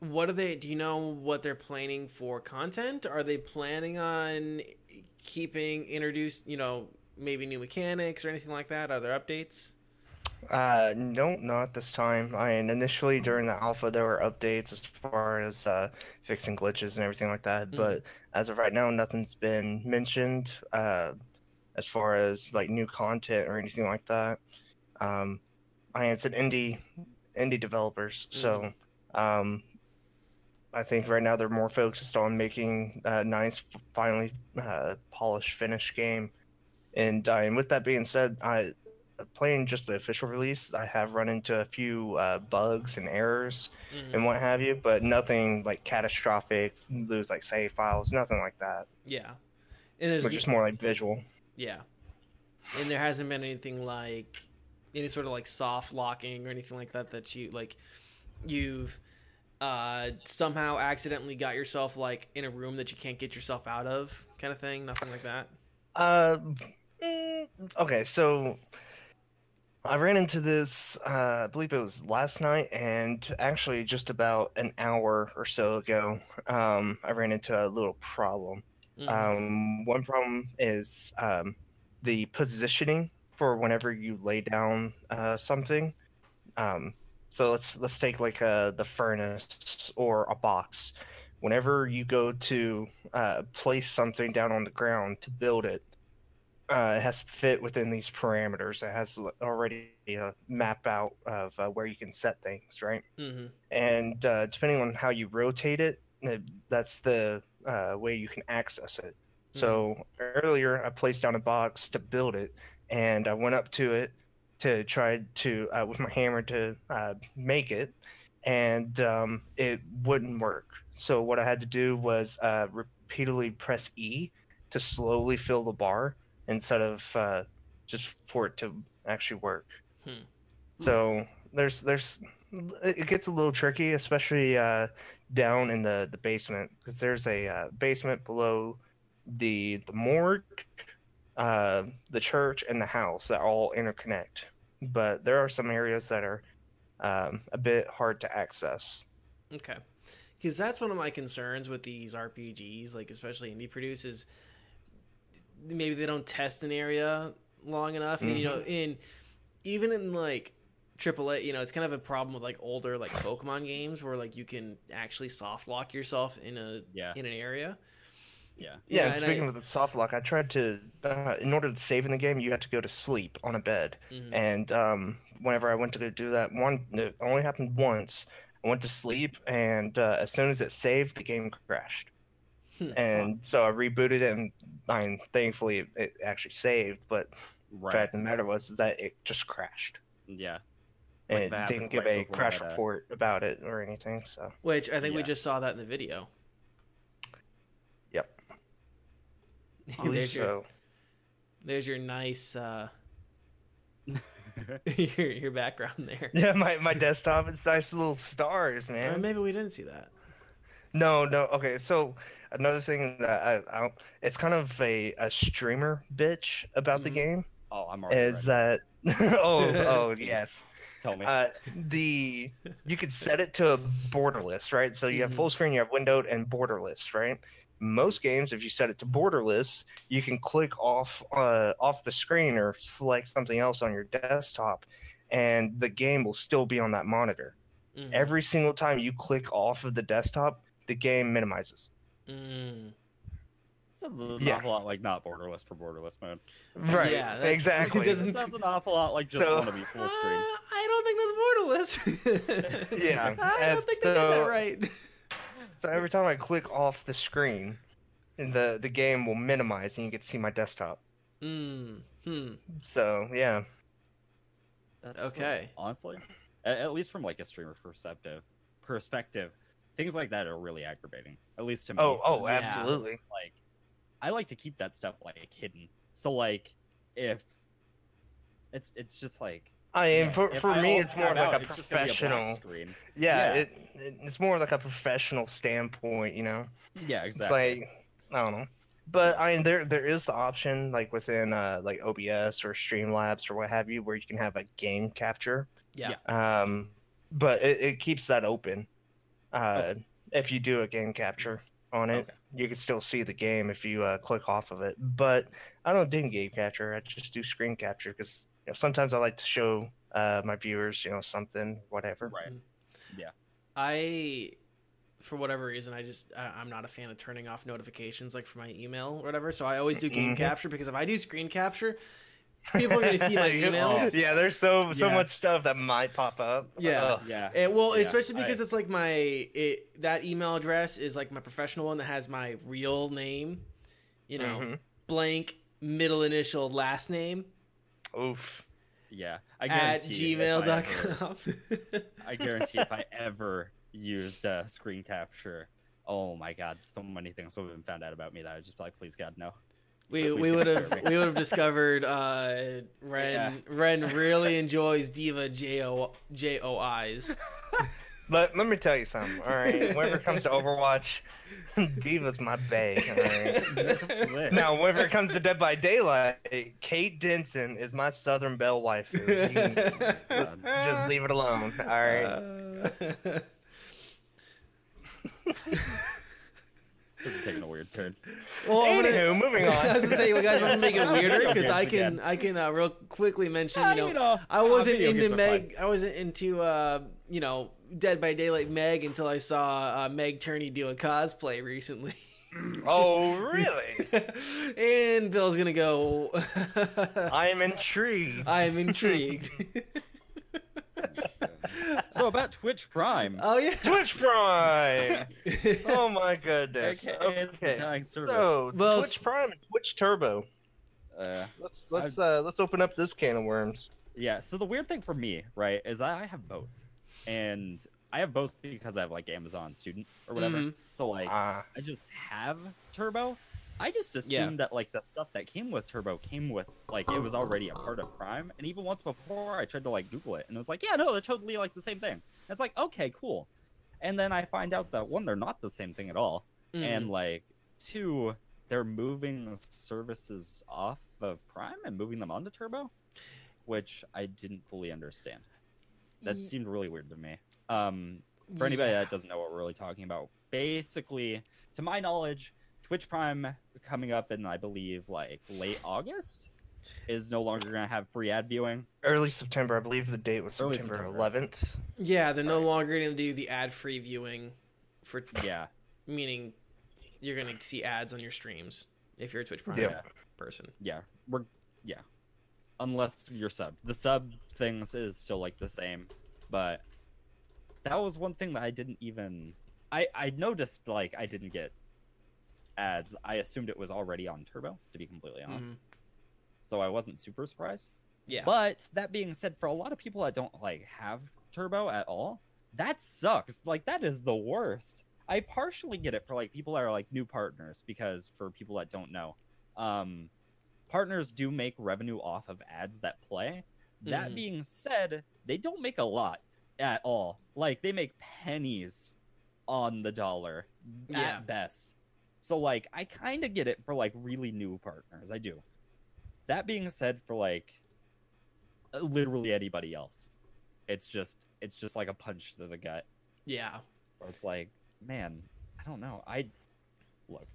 what are they? Do you know what they're planning for content? Are they planning on keeping introduced, you know, maybe new mechanics or anything like that? Are there updates? Uh, no, not this time. I mean, initially during the alpha, there were updates as far as uh, fixing glitches and everything like that. Mhm. But as of right now, nothing's been mentioned uh, as far as like new content or anything like that. Um, I mean, it's an indie indie developers, so um, I think right now they're more focused on making a nice, finally uh, polished, finished game. And, uh, and with that being said, I playing just the official release, I have run into a few uh, bugs and errors Mhm. and what have you, but nothing like catastrophic, lose like save files, nothing like that. Yeah, and there's is more like visual. yeah, and there hasn't been anything like any sort of like soft locking or anything like that that you like you've uh, somehow accidentally got yourself like in a room that you can't get yourself out of, kind of thing? Nothing like that. Uh, mm, okay, so I ran into this, uh, I believe it was last night, and actually just about an hour or so ago, um, I ran into a little problem. Mhm. Um, one problem is um, the positioning for whenever you lay down uh, something. Um, so let's let's take like uh, the furnace or a box. Whenever you go to uh, place something down on the ground to build it, uh, it has to fit within these parameters. It has already a map out of uh, where you can set things, right? Mhm. and uh, depending on how you rotate it, uh, that's the uh, way you can access it. So earlier, I placed down a box to build it, and I went up to it to try to uh, with my hammer to uh, make it, and um, it wouldn't work. So what I had to do was uh, repeatedly press E to slowly fill the bar instead of uh, just for it to actually work. Hmm. So there's there's it gets a little tricky, especially uh, down in the the basement because there's a uh, basement below the the morgue, uh, the church, and the house that all interconnect. But there are some areas that are um, a bit hard to access. Okay. Because that's one of my concerns with these RPGs, like especially indie produces. Maybe they don't test an area long enough, and you know, in even in like AAA, you know, it's kind of a problem with like older like Pokemon games where like you can actually soft lock yourself in a Yeah. in an area. Yeah. Yeah, and and speaking I- of the soft lock, I tried to, uh, in order to save in the game, you had to go to sleep on a bed. Mhm. And um, whenever I went to do that, one it only happened once. I went to sleep, and uh, as soon as it saved, the game crashed. Hmm. And so I rebooted it, and I mean, thankfully it, it actually saved. But the fact of the matter was that it just crashed, Yeah. and Like it didn't give right a crash uh, report about it or anything. So Which I think we just saw that in the video. Yep. I believe there's your there's your nice uh, your your background there. Yeah, my, my desktop, it's nice little stars, Or man. maybe we didn't see that. No, no. Okay, so another thing that I, I don't, it's kind of a, a streamer bitch about the Mhm. game Oh, I'm already is ready. that oh oh yes Tell me. uh, the you could set it to a borderless right so you have Mhm. full screen you have windowed and borderless right most games if you set it to borderless you can click off uh, off the screen or select something else on your desktop and the game will still be on that monitor Mhm. every single time you click off of the desktop the game minimizes Mm. sounds an yeah. awful lot like not borderless for borderless mode. right Yeah, that's- exactly it doesn't- It sounds an awful lot like just So- want to be full screen. Uh, I don't think that's borderless. Yeah, I don't think they did that right. So every time I click off the screen, the the game will minimize and you get to see my desktop. Mm. Hmm. So yeah, That's Okay. Honestly, at, at least from like a streamer perspective, perspective, things like that are really aggravating. At least to me. oh oh Yeah. absolutely. like I like to keep that stuff like hidden. So like if it's it's just like I mean yeah, for for me it's more tab like out, a it's just be a black professional. screen. Yeah, Yeah. It, it it's more like a professional standpoint, you know. Yeah, exactly. It's like I don't know. But I mean there there is the option like within uh like OBS or Streamlabs or what have you where you can have a game capture. Yeah. Um but it, it keeps that open. Uh if you do a game capture on it. Okay. You can still see the game if you uh, click off of it. But I don't do game capture. I just do screen capture because you know, sometimes I like to show uh, my viewers, you know, something, whatever. right. Yeah. I, for whatever reason, I just I, I'm not a fan of turning off notifications like for my email or whatever. So I always do game Mhm. capture because if I do screen capture, people are gonna see my emails. yeah, there's so so Yeah. much stuff that might pop up. Yeah. Ugh. Yeah. And well, Yeah, especially I- because it's like my it that email address is like my professional one that has my real name, you know, Mhm. blank middle initial last name Oof. Yeah. I at guarantee if I ever- gmail.com. I guarantee if I ever used uh, screen capture, oh my god, so many things would have been found out about me that I would just be like, please God, no. we we would have we would have discovered uh, Ren Yeah. Ren really enjoys diva J O J O I's. Let, let me tell you something. All right, whenever it comes to Overwatch, D.Va's my bae. All right. Now, whenever it comes to Dead by Daylight, Kate Denson is my Southern Belle wife. Just leave it alone. All right. Uh, This is taking a weird turn. well, I'm gonna- Anywho, moving I was gonna say, you guys want to make it weirder because I can, again. I can uh, real quickly mention, you know, you know, I wasn't into Meg. I wasn't into, uh, you know, Dead by Daylight Meg until I saw uh, Meg Turney do a cosplay recently. Oh, really? and Bill's gonna go. I am intrigued. I am intrigued. So about Twitch Prime. oh yeah. Twitch Prime. Oh my goodness. Okay. Okay. dying service. So Well, Twitch Prime and Twitch Turbo. Uh, Let's let's uh let's open up this can of worms. yeah. So the weird thing for me, right, is I have both, and I have both because I have like Amazon Student or whatever. Mhm. So like, Ah, I just have Turbo. I just assumed Yeah. that like the stuff that came with Turbo came with like it was already a part of Prime. And even once before, I tried to like Google it, and it was like, yeah, no, they're totally like the same thing. And it's like, okay, cool. And then I find out that one, they're not the same thing at all, Mm. and like two, they're moving the services off of Prime and moving them onto Turbo, which I didn't fully understand. That Ye- seemed really weird to me. Um, for anybody that doesn't know what we're really talking about, basically, to my knowledge, Twitch Prime coming up in I believe like late August is no longer going to have free ad viewing. early September. I believe the date was Early September September. 11th. Yeah, they're no longer gonna do the ad-free viewing, for Yeah, meaning you're gonna see ads on your streams if you're a Twitch Prime Yeah. person. yeah, we're yeah. Unless you're sub, the sub things is still like the same, but that was one thing that I didn't even. I I noticed like I didn't get ads. I assumed it was already on Turbo, to be completely honest. Mhm. So I wasn't super surprised. Yeah. But that being said, for a lot of people that don't like have turbo at all, that sucks. Like that is the worst. I partially get it for like people that are like new partners because for people that don't know, um, partners do make revenue off of ads that play. That Mhm. being said, they don't make a lot at all. Like they make pennies on the dollar Yeah. at best. So like I kind of get it for like really new partners. I do. That being said, for like literally anybody else, it's just it's just like a punch to the gut. yeah. Where it's like, man, I don't know. I look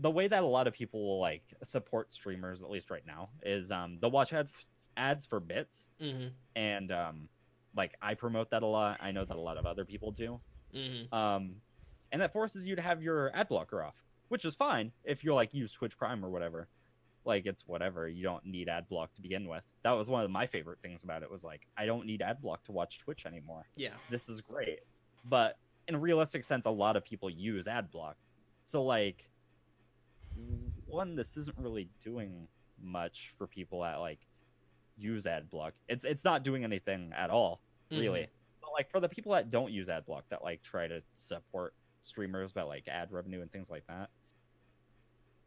the way that a lot of people will like support streamers, at least right now, is um they'll watch ad- ads for bits, hmm and um like I promote that a lot. I know that a lot of other people do. hmm Um, and that forces you to have your ad blocker off, which is fine if you're like use Twitch Prime or whatever. Like it's whatever. You don't need ad block to begin with. That was one of my favorite things about it was like I don't need ad block to watch Twitch anymore. Yeah. This is great. But in a realistic sense, a lot of people use ad block. So like one, this isn't really doing much for people that like use ad block. It's it's not doing anything at all mm-hmm. really. But like for the people that don't use ad block that like try to support streamers but like ad revenue and things like that,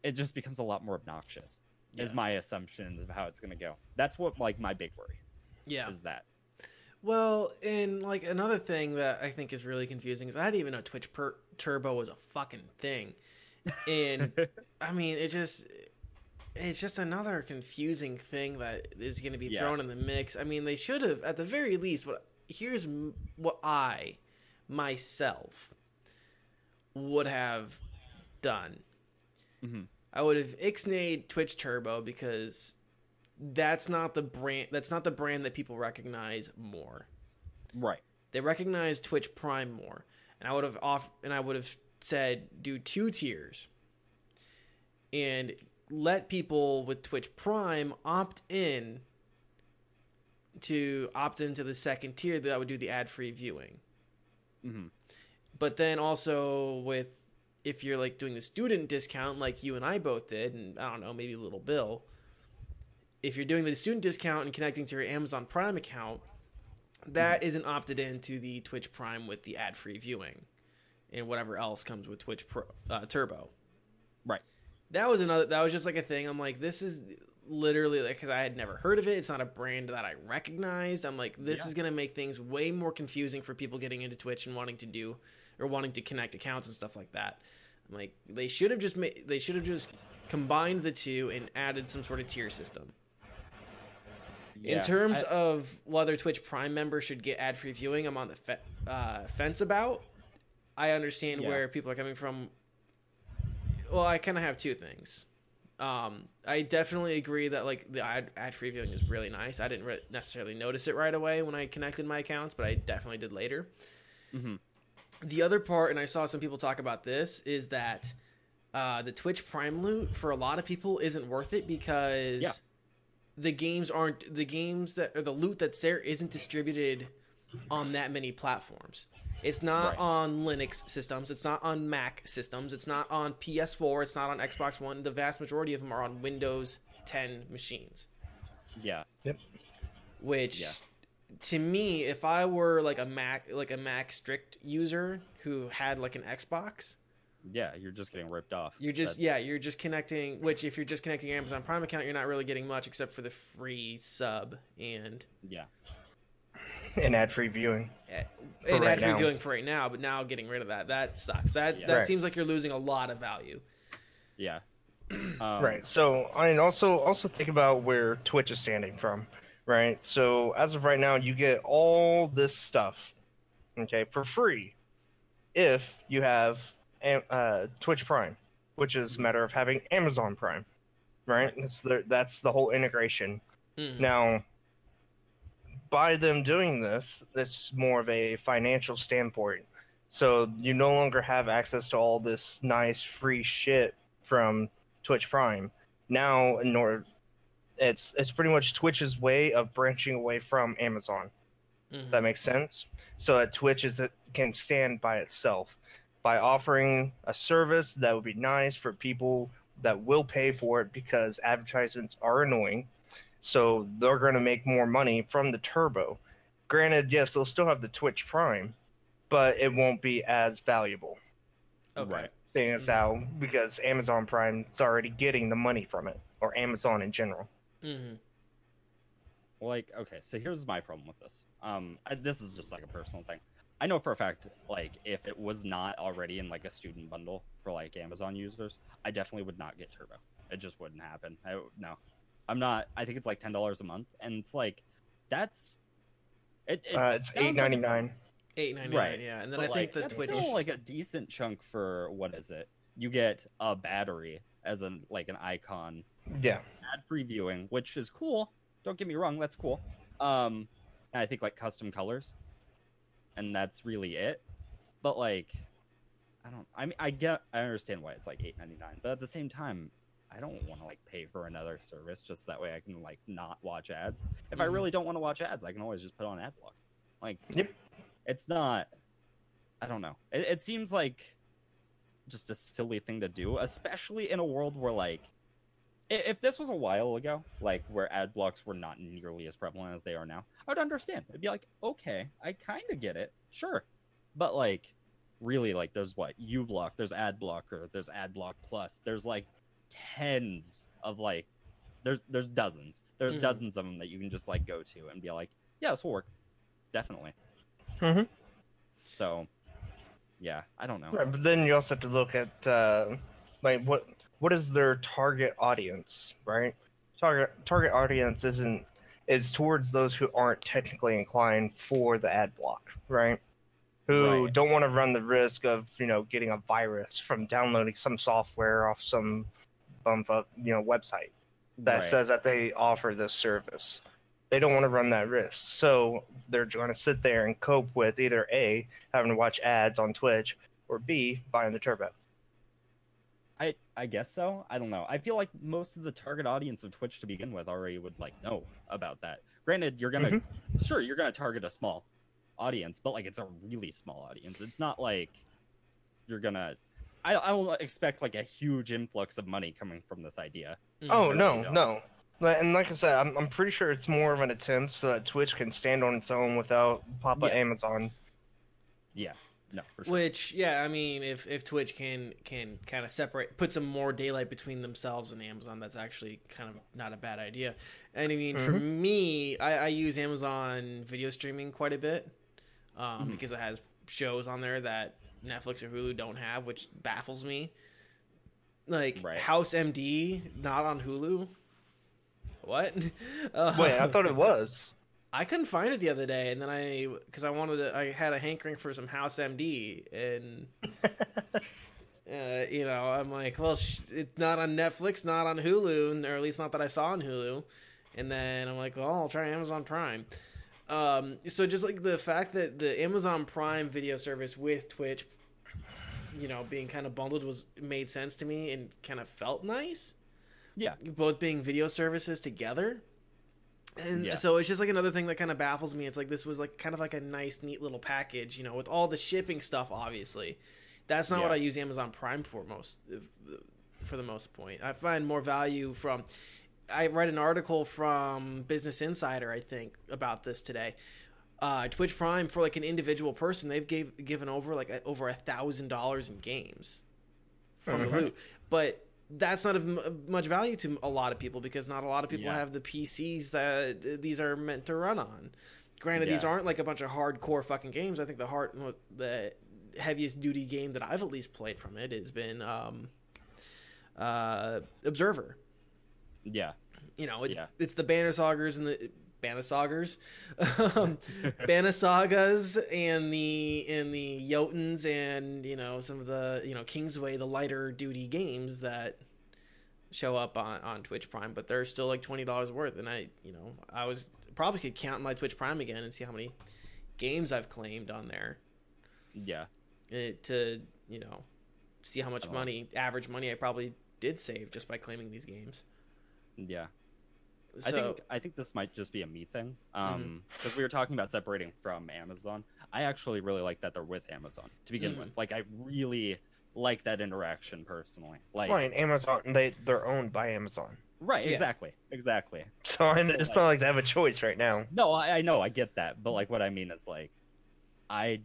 it just becomes a lot more obnoxious. Is my assumption of how it's gonna go. That's what like my big worry Yeah. is that. Well, and like another thing that I think is really confusing is I didn't even know Twitch per- Turbo was a fucking thing, and I mean it just it's just another confusing thing that is going to be Yeah. thrown in the mix. I mean they should have at the very least. What here's what I myself would have done. Mhm. I would have ixnayed Twitch Turbo because that's not the brand that's not the brand that people recognize more. Right. They recognize Twitch Prime more. And I would have off and I would have said do two tiers and let people with Twitch Prime opt in to opt into the second tier that would do the ad-free viewing. hmm But then also with if you're like doing the student discount like you and I both did and I don't know, maybe little Bill, if you're doing the student discount and connecting to your Amazon Prime account, that isn't opted into the Twitch Prime with the ad-free viewing and whatever else comes with Twitch Pro, uh, Turbo. Right. That was another. That was just like a thing. I'm like, this is literally like because I had never heard of it. It's not a brand that I recognized. I'm like, this Yeah. is gonna make things way more confusing for people getting into Twitch and wanting to do or wanting to connect accounts and stuff like that. I'm like, they should have just made they should have just combined the two and added some sort of tier system. Yeah, In terms I- of whether Twitch Prime members should get ad free viewing, I'm on the fe- uh, fence about. I understand Yeah. where people are coming from. Well, I kind of have two things. Um, I definitely agree that like the ad, ad free viewing is really nice. I didn't re- necessarily notice it right away when I connected my accounts, but I definitely did later. Mhm. The other part, and I saw some people talk about this, is that uh, the Twitch Prime loot for a lot of people isn't worth it because Yeah. the games aren't the games that or the loot that's there isn't distributed on that many platforms. It's not Right. on Linux systems. It's not on Mac systems. It's not on PS4. It's not on Xbox One. The vast majority of them are on Windows 10 machines. yeah, Yep. Which, Yeah. to me, if I were like a Mac, like a Mac strict user who had like an Xbox, yeah, you're just getting ripped off. you're just That's- yeah, you're just connecting. Which if you're just connecting your Amazon Prime account, you're not really getting much except for the free sub and yeah, And ad free viewing. and right ad free now. viewing for right now. But now getting rid of that, that sucks. That Yeah. that Right. seems like you're losing a lot of value. yeah. Um, right. So I mean, also also think about where Twitch is standing from. Right. So as of right now, you get all this stuff, okay, for free, if you have uh, Twitch Prime, which is a matter of having Amazon Prime. Right. That's the that's the whole integration. Mhm. Now, by them doing this, it's more of a financial standpoint. So you no longer have access to all this nice free shit from Twitch Prime. Now, order, it's it's pretty much Twitch's way of branching away from Amazon. Mhm. That makes sense. So that Twitch is can stand by itself by offering a service that would be nice for people that will pay for it because advertisements are annoying. So they're going to make more money from the turbo. Granted, yes, they'll still have the Twitch Prime, but it won't be as valuable. Okay. Right. Seeing as how because Amazon Prime is already getting the money from it, or Amazon in general. Mm-hmm. like okay so here's my problem with this um I, this is just like a personal thing i know for a fact like if it was not already in like a student bundle for like amazon users i definitely would not get turbo it just wouldn't happen I, no i'm not i think it's like $10 a month and it's like that's it, it Uh, it's sounds like eight ninety nine. Eight ninety Right. Yeah, and then but, I think the that's Twitch. still like a decent chunk for what is it you get a battery as an like an icon Yeah. ad free viewing, which is cool. Don't get me wrong, that's cool. Um, and I think like custom colors, and that's really it. But like, I don't. I mean, I get, I understand why it's like eight ninety nine, but at the same time, I don't want to like pay for another service just that way I can like not watch ads. If I Mhm. really don't want to watch ads, I can always just put on ad block. Like, Yep. it's not. I don't know. It, it seems like just a silly thing to do, especially in a world where like if this was a while ago, like where ad blocks were not nearly as prevalent as they are now, I would understand. It'd be like, okay, I kind of get it, sure, but like, really, like, there's what uBlock, there's ad blocker, there's ad block plus, there's like tens of like, there's there's dozens, there's Mhm. dozens of them that you can just like go to and be like, yeah, this will work, definitely. Mhm. So, yeah, I don't know. Right, but then you also have to look at uh, like what what is their target audience, right? Target target audience isn't is towards those who aren't technically inclined for the ad block, right? Who Right. don't want to run the risk of you know getting a virus from downloading some software off some bumfuck you know website that Right. says that they offer this service. They don't want to run that risk. So they're going to sit there and cope with either A, having to watch ads on Twitch, or B, buying the turbo. I I guess so. I don't know. I feel like most of the target audience of Twitch to begin with already would like know about that. Granted, you're gonna mm-hmm. sure you're gonna target a small audience, but like it's a really small audience. It's not like you're gonna. I I don't expect like a huge influx of money coming from this idea. Mhm. Oh really no, don't. no. And like I said, I'm, I'm pretty sure it's more of an attempt so that Twitch can stand on its own without Papa Yeah. Amazon. Yeah, no, for sure. Which, yeah, I mean, if if Twitch can can kind of separate, put some more daylight between themselves and Amazon, that's actually kind of not a bad idea. And I mean, for me, I, I use Amazon video streaming quite a bit um, because it has shows on there that Netflix or Hulu don't have, which baffles me. Like Right. House MD, not on Hulu. What? Uh, Wait, I thought it was. I couldn't find it the other day, and then I because I wanted to, I had a hankering for some House MD, and uh, you know, I'm like, well, sh- it's not on Netflix, not on Hulu, or at least not that I saw on Hulu. And then I'm like, well, I'll try Amazon Prime. Um, so just like the fact that the Amazon Prime video service with Twitch, you know, being kind of bundled was made sense to me and kind of felt nice yeah, both being video services together. And Yeah. so it's just like another thing that kind of baffles me. It's like this was like kind of like a nice, neat little package, you know, with all the shipping stuff. Obviously, that's not what I use Amazon Prime for most, for the most point. I find more value from. I read an article from Business Insider, I think, about this today. Uh, Twitch Prime for like an individual person, they've gave given over like a, over a thousand dollars in games from the loot, but that's not of m- much value to a lot of people because not a lot of people Yeah. have the PCs that these are meant to run on. Granted, these aren't like a bunch of hardcore fucking games. I think the hard, the heaviest duty game that I've at least played from it has been um, uh, Observer. Yeah, You know, it's Yeah. it's the Banner Saugers and the Banner Saugers, um, Banner Sagas and the and the Jotuns and you know some of the you know Kingsway, the lighter duty games that show up on on Twitch Prime, but they're still like twenty dollars worth. And I you know I was probably could count my Twitch Prime again and see how many games I've claimed on there yeah, eh, to you know see how much money average money I probably did save just by claiming these games. Yeah. So, I think I think this might just be a me thing. Um, because we were talking about separating from Amazon. I actually really like that they're with Amazon to begin Mhm. with. Like, I really like that interaction personally. Like, Fine, Amazon. They they're owned by Amazon, right? Yeah. Exactly, exactly. so and it's not like they have a choice right now. No, I, I know, I get that, but like, what I mean is like, I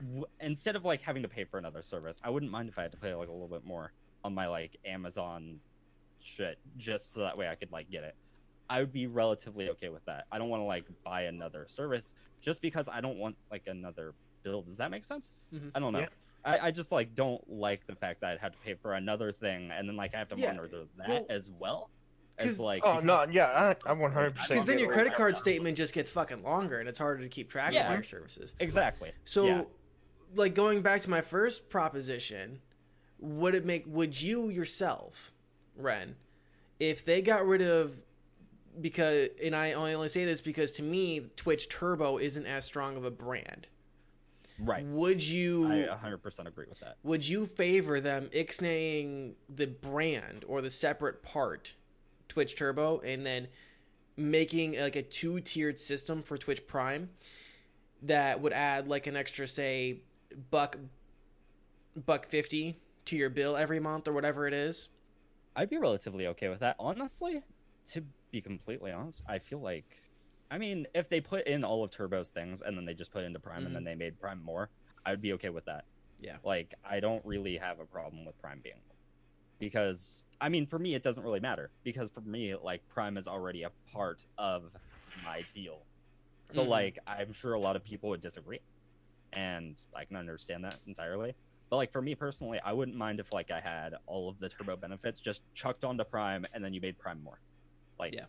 w- instead of like having to pay for another service, I wouldn't mind if I had to pay like a little bit more on my like Amazon shit, just so that way I could like get it. I would be relatively okay with that. I don't want to like buy another service just because I don't want like another bill. Does that make sense? Mhm. I don't know. Yeah. I, I just like don't like the fact that I'd have to pay for another thing and then like I have to Yeah, monitor that well, as well. 'cause- As like Oh no, yeah, I, am 100. Because percent Because then your credit card statement just gets fucking longer, and it's harder to keep track of Yeah. all your services. exactly. So, Yeah. like going back to my first proposition, would it make? Would you yourself, Ren, if they got rid of? Because, and I only say this because to me, Twitch Turbo isn't as strong of a brand. right. Would you? I 100% agree with that. would you favor them ixnaying the brand or the separate part twitch turbo and then making like a two-tiered system for twitch prime that would add like an extra say buck buck 50 to your bill every month or whatever it is I'd be relatively okay with that. Honestly, to be completely honest, I feel like, I mean, if they put in all of Turbo's things and then they just put into Prime and then they made Prime more, I would be okay with that. Yeah. Like, I don't really have a problem with Prime being. Because, I mean, for me, it doesn't really matter. Because for me, like, Prime is already a part of my deal. So, Mhm. like, I'm sure a lot of people would disagree. And I can understand that entirely. But like for me personally, I wouldn't mind if like I had all of the turbo benefits just chucked onto Prime and then you made Prime more. Like Yeah.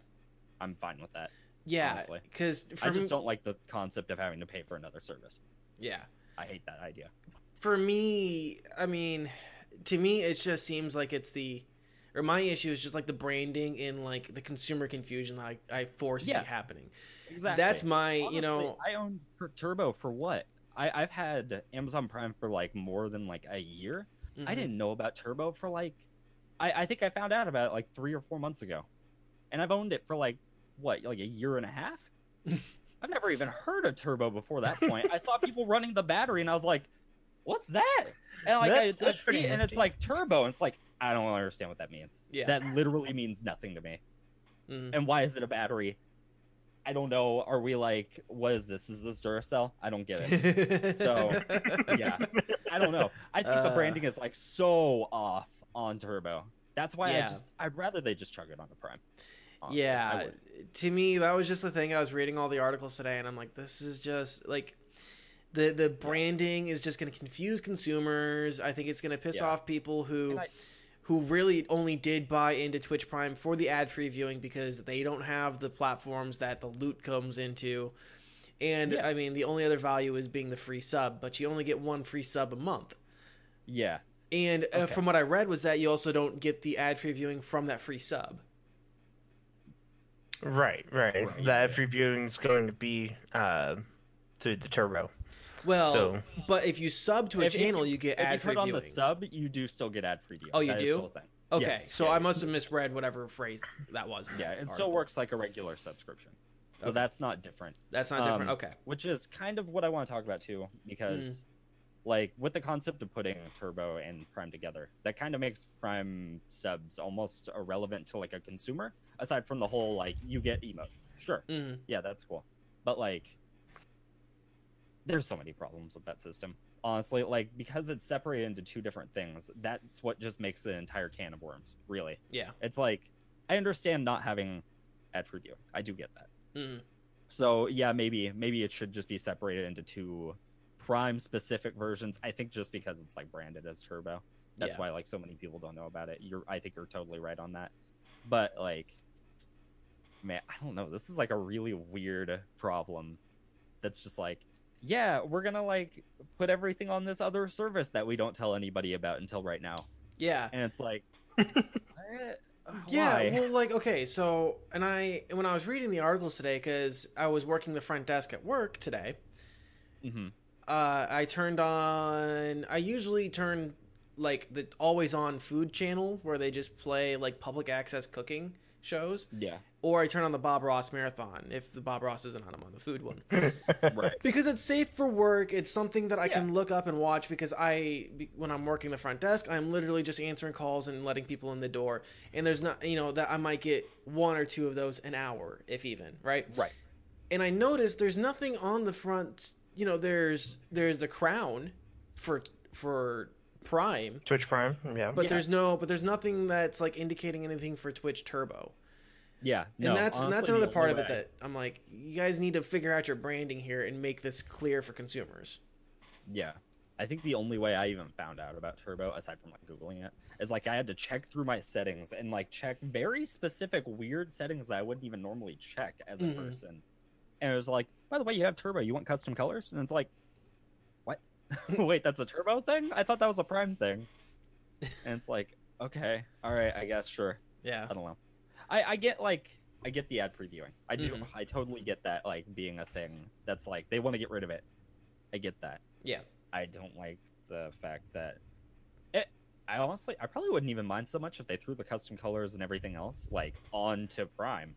I'm fine with that. yeah because I just don't like the concept of having to pay for another service. yeah I hate that idea. for me, I mean, to me, it just seems like it's the, or my issue is just like the branding and like the consumer confusion that I, I foresee Yeah. happening. Exactly. That's my, Honestly, you know, I owned per- Turbo for what? I, I've had Amazon Prime for like more than like a year. I mhm. didn't know about Turbo for like, I, I think I found out about it like three or four months ago, and I've owned it for like what, like a year and a half. I've never even heard of Turbo before that point. I saw people running the battery, and I was like, "What's that?" And like That's- I, that's I'd see it, and it's like Turbo, and it's like I don't understand what that means. Yeah. That literally means nothing to me. Mhm. And why is it a battery? I don't know. Are we like, what is this? Is this Duracell? I don't get it. So, yeah, I don't know. I think the Uh. branding is like so off on Turbo. That's why I just I'd rather they just chug it on the Prime. Honestly, yeah, to me that was just the thing. I was reading all the articles today, and I'm like, this is just like the the branding is just going to confuse consumers. I think it's going to piss Yeah. off people who And I- who really only did buy into Twitch Prime for the ad free viewing because they don't have the platforms that the loot comes into. And Yeah. I mean, the only other value is being the free sub, but you only get one free sub a month. yeah, And uh, from what I read was that you also don't get the ad free viewing from that free sub. Right, right. Right. The ad free viewing is going to be uh, through the turbo. Well, So- but if you sub to a If- if channel, you- you get if you ad free put on the sub, you do still get ad free viewing. Oh, you That is do? still a thing. Okay, Yes, so yeah, I must have misread whatever phrase that was. in Yeah, that it still works like a regular subscription. So Okay. that's not different. That's not different. Um, okay. Which is kind of what I want to talk about too, because Hmm. like with the concept of putting Turbo and Prime together, that kind of makes Prime subs almost irrelevant to like a consumer, aside from the whole like you get emotes. Sure. hmm Yeah, that's cool. But like there's so many problems with that system. Honestly, like because it's separated into two different things, that's what just makes an entire can of worms, really. Yeah. It's like I understand not having ad free view. I do get that. hmm So yeah, maybe maybe it should just be separated into two prime specific versions. I think just because it's like branded as turbo. That's Yeah. why like so many people don't know about it. You're I think you're totally right on that. But like man, I don't know. This is like a really weird problem that's just like yeah, we're going to like put everything on this other service that we don't tell anybody about until right now. Yeah. And it's like what? Yeah, well, like okay, so and I when I was reading the articles today because I was working the front desk at work today, Mhm. uh, I turned on. I usually turn like the always on food channel where they just play like public access cooking shows, Yeah. Or I turn on the Bob Ross marathon if the Bob Ross isn't on. I'm on the food one. Right. because it's safe for work it's something that i Yeah. can look up and watch because i when i'm working the front desk i'm literally just answering calls and letting people in the door and there's not you know that i might get one or two of those an hour if even right Right. and i noticed there's nothing on the front you know there's there's the crown for for prime Twitch Prime, yeah. but Yeah. there's no but there's nothing that's like indicating anything for twitch turbo Yeah. and no, that's and that's another the part of it that i'm like you guys need to figure out your branding here and make this clear for consumers Yeah. I think the only way I even found out about Turbo, aside from like Googling it, is like I had to check through my settings and like check very specific weird settings that I wouldn't even normally check as a Mhm. person. And it was like, by the way, you have Turbo, you want custom colors? And it's like, what? Wait, that's a Turbo thing? I thought that was a Prime thing. And it's like, okay, all right, I guess, sure. yeah I don't know. I, I get like I get the ad previewing. I do. Mhm. I totally get that like being a thing that's like they want to get rid of it. I get that. Yeah. I don't like the fact that it I honestly I probably wouldn't even mind so much if they threw the custom colors and everything else like onto Prime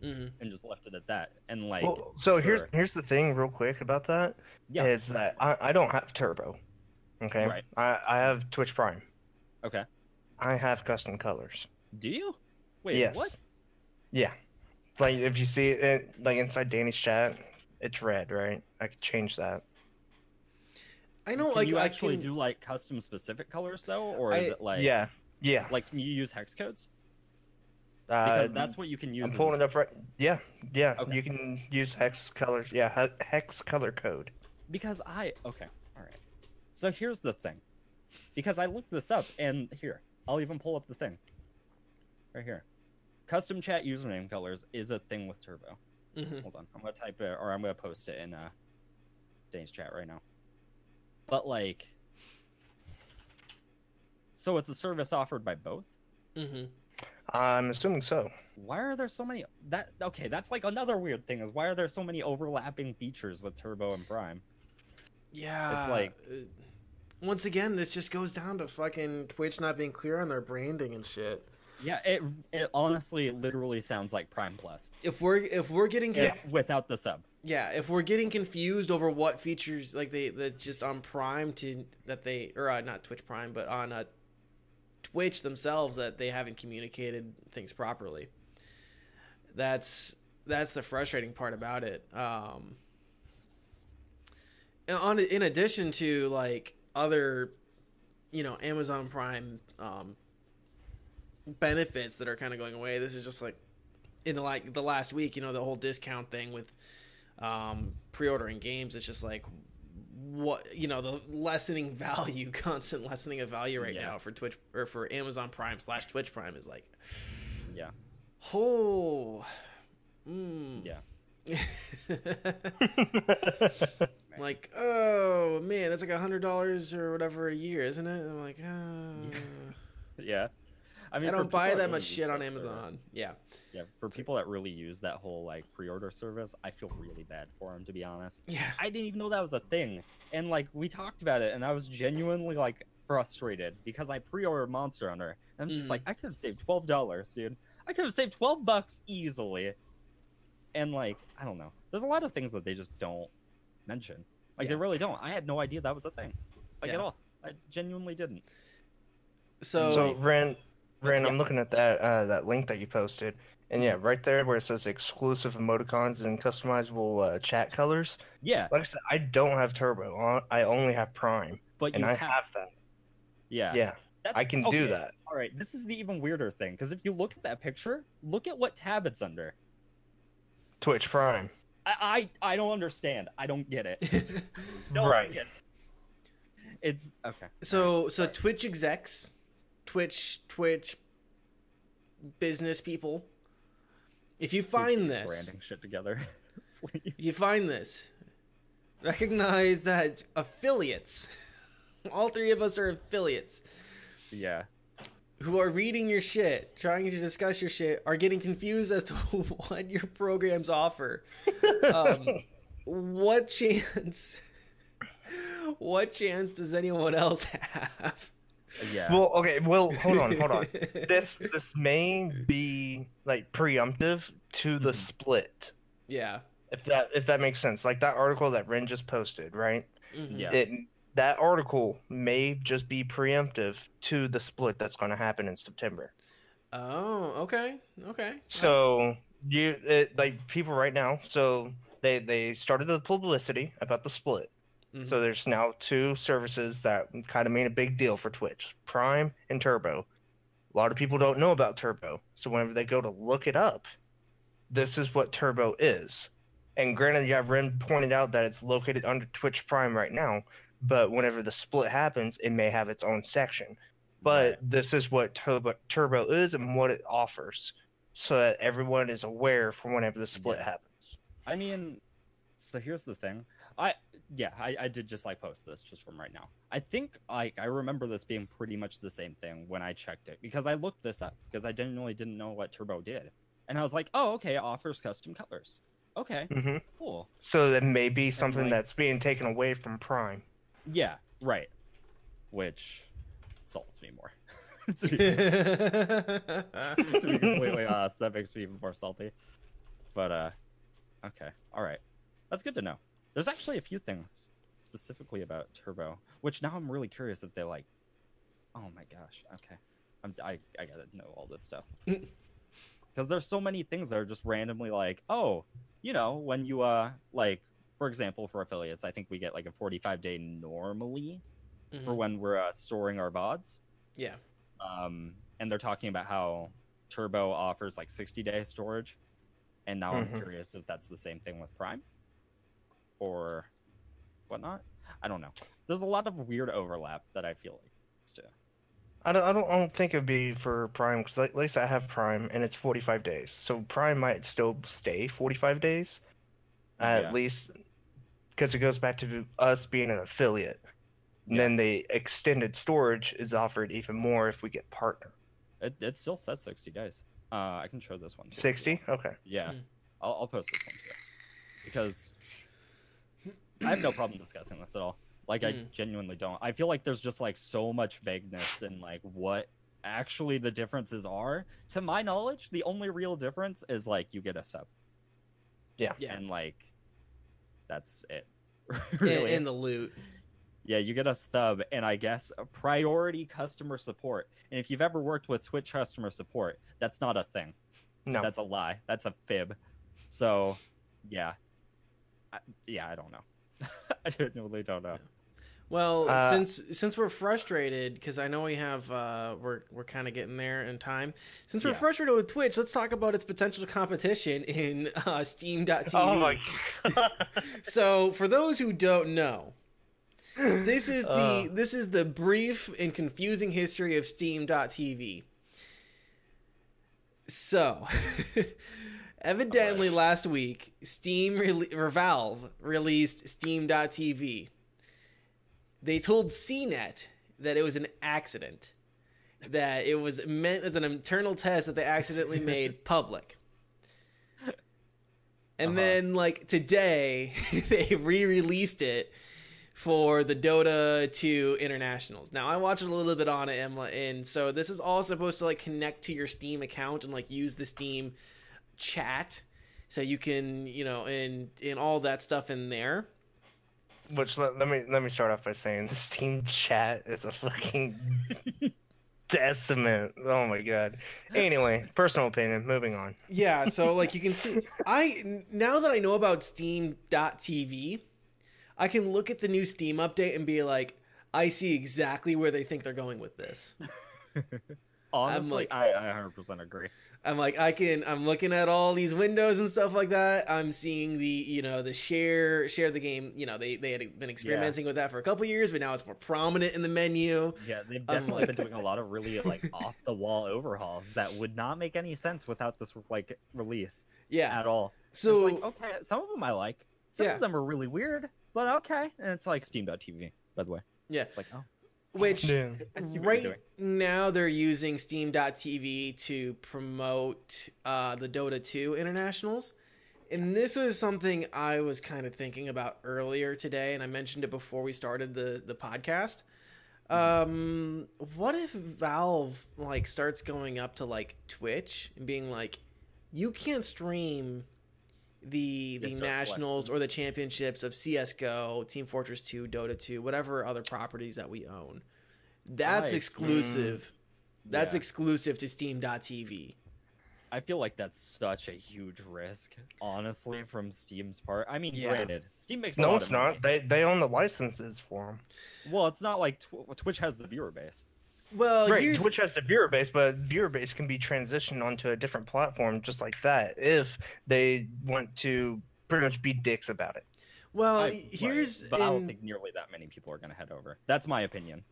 hmm and just left it at that. And like well, so here's sure. here's the thing, real quick about that is yeah. that I, I don't have Turbo. Okay, Right. I, I have Twitch Prime. Okay. I have custom colors. Do you? Wait, yes. what? Yeah. Like if you see it, like inside Danny's chat, it's red, right? I could change that. I know, Can like you I actually can, do like custom specific colors though? Or is I- it like yeah. Yeah. like can you use hex codes? Uh, Because that's what you can use. I'm as pulling it up right. Yeah. Yeah. Okay. You can use hex colors. Yeah. Hex color code. because I okay, all right. So here's the thing, because I looked this up, and here I'll even pull up the thing, right here. Custom chat username colors is a thing with Turbo. Mhm. Hold on, I'm gonna type it, or I'm gonna post it in uh, Dane's chat right now. But like, so it's a service offered by both. Mm-hmm. I'm assuming so. Why are there so many? That okay? That's like another weird thing is why are there so many overlapping features with Turbo and Prime? Yeah, it's like- uh, once again, this just goes down to fucking Twitch not being clear on their branding and shit. Yeah, it it honestly literally sounds like Prime Plus If we're if we're getting if- conf- without the sub. yeah, if we're getting confused over what features like they that just on Prime to that they or uh, not Twitch Prime, but on uh, Twitch themselves that they haven't communicated things properly. That's that's the frustrating part about it. Um, and on in addition to like other, you know, Amazon Prime um, benefits that are kind of going away. This is just like in the like the last week, you know, the whole discount thing with um, pre-ordering games. It's just like what you know the lessening value, constant lessening of value right Yeah. now for Twitch or for Amazon Prime slash Twitch Prime is like, Yeah. oh, mm. Yeah. like oh man, that's like a hundred dollars or whatever a year, isn't it? I'm like, oh. Yeah. I mean, I don't buy that really much shit on Amazon. service- Yeah. Yeah, for people that really use that whole like pre-order service, I feel really bad for them to be honest. Yeah. I didn't even know that was a thing, and like we talked about it, and I was genuinely like frustrated because I pre-ordered Monster Hunter, and I'm just Mhm. like, I could have saved twelve dollars, dude. I could have saved twelve bucks easily, and like I don't know, there's a lot of things that they just don't mention. Like they really don't. I had no idea that was a thing, like Yeah. at all. I genuinely didn't. So, So Ren, Ren, Yeah. I'm looking at that uh, that link that you posted, and yeah, right there where it says exclusive emoticons and customizable uh, chat colors. Yeah, Like I said, I don't have Turbo. I only have Prime, but and you I have, have that. yeah, Yeah, That's, I can do that. All right, this is the even weirder thing because if you look at that picture, look at what tab it's under. Twitch Prime. I I, I don't understand. I don't get it. Don't Right. get it. It's okay. so so Twitch execs, Twitch Twitch business people. If you find this, branding shit together, please. you find this, recognize that affiliates, all three of us are affiliates Yeah, who are reading your shit, trying to discuss your shit, are getting confused as to what your programs offer. Um, what chance? What chance does anyone else have? Yeah. Well, okay. Well, hold on, hold on. this this may be like preemptive to the Mhm. split, yeah. if that if that makes sense. Like that article that Ren just posted, right? Mhm. Yeah. It that article may just be preemptive to the split that's going to happen in September. Oh, okay, okay. So you it, like people right now. So they they started the publicity about the split. Mhm. So there's now two services that kind of made a big deal for Twitch: Prime and Turbo. A lot of people don't know about Turbo, so whenever they go to look it up, this is what Turbo is. And granted, yeah, Ren pointed out that it's located under Twitch Prime right now, but whenever the split happens, it may have its own section. But this is what Turbo, Turbo is and what it offers, so that everyone is aware for whenever the split Yeah. happens. I mean, so here's the thing. I yeah, I, I did just like post this just from right now. I think like I remember this being pretty much the same thing when I checked it because I looked this up because I genuinely didn't know what Turbo did, and I was like, oh okay, it offers custom colors. Okay, mm-hmm. cool. So that may be something like- that's being taken away from Prime. Yeah, right. Which salts me more. to, be, to be completely honest, that makes me even more salty. But uh, okay, all right, that's good to know. There's actually a few things specifically about Turbo, which now I'm really curious if they like. Oh my gosh, okay, I'm, I I gotta know all this stuff because there's so many things that are just randomly like, oh, you know, when you uh like, for example, for affiliates, I think we get like a 45 day normally for Mhm. when we're uh, storing our VODs. Yeah. Um, and they're talking about how Turbo offers like 60 day storage. And now Mhm. I'm curious if that's the same thing with Prime or whatnot. I don't know. There's a lot of weird overlap that I feel like. Still. I don't, I don't, I don't think it'd be for Prime because at least I have Prime and it's 45 days. So Prime might still stay 45 days, at Yeah. least because it goes back to us being an affiliate. And Yeah. then the extended storage is offered even more if we get partner. It, it still says 60 days. Uh, I can show this one. too 60? Okay. Yeah, Hmm. I'll, I'll post this one too, because I have no problem discussing this at all. Like, I Hmm. genuinely don't. I feel like there's just like so much vagueness in like what actually the differences are. To my knowledge, the only real difference is like you get a sub, Yeah. yeah. and like that's it. In, really, in the loot. yeah, you get a stub, and I guess a priority customer support. And if you've ever worked with Twitch customer support, that's not a thing. No. That's a lie. That's a fib. So, yeah, I, yeah, I don't know. I genuinely don't know. Well, Uh, since since we're frustrated, because I know we have uh, we're we're kind of getting there in time. Since we're Yeah. frustrated with Twitch, let's talk about its potential competition in uh, Steam.tv. Oh my god. So, for those who don't know, this is the Uh. this is the brief and confusing history of Steam.tv. So, evidently last week, Steam rele- or Valve released Steam.tv. They told CNET that it was an accident, that it was meant as an internal test that they accidentally made public. And Uh-huh. then, like today, they re-released it for the Dota 2 internationals. Now, I watched a little bit on it, Emma, and so this is all supposed to like connect to your Steam account and like use the Steam chat, so you can, you know, and and all that stuff in there. Which let, let me let me start off by saying the Steam chat is a fucking decimate Oh my god. Anyway, personal opinion. Moving on. Yeah, so like you can see, I now that I know about Steam.tv, I can look at the new Steam update and be like, I see exactly where they think they're going with this. Honestly, like- I, I 100% agree. I'm like, I can, I'm looking at all these windows and stuff like that. I'm seeing the, you know, the share, share the game. You know, they they had been experimenting with that for a couple years, but now it's more prominent in the menu. Yeah, they've definitely like- been doing a lot of really like off the wall overhauls that would not make any sense without this like release Yeah. at all. So it's like okay, some of them I like. Some Yeah. of them are really weird, but okay. And it's like Steam.tv, by the way. yeah, It's like oh, which Yeah. I see what you're right now they're using steam.tv to promote uh, the dota 2 internationals. And this was something i was kind of thinking about earlier today and i mentioned it before we started the, the podcast. Um what if valve like starts going up to like twitch and being like you can't stream the the Yes, nationals flexing. or the championships of CS:GO, Team Fortress 2, Dota 2, whatever other properties that we own. That's Right. exclusive. Mm. That's Yeah. exclusive to Steam.tv. I feel like that's such a huge risk, honestly, from Steam's part. I mean, Yeah. granted, Steam makes a No, lot it's of money. not. They they own the licenses for them. Well, it's not like Tw- Twitch has the viewer base. Well, right. here's Twitch has the viewer base, but viewer base can be transitioned onto a different platform just like that if they want to pretty much be dicks about it. well, I- here's right, but I don't think nearly that many people are going to head over. That's my opinion.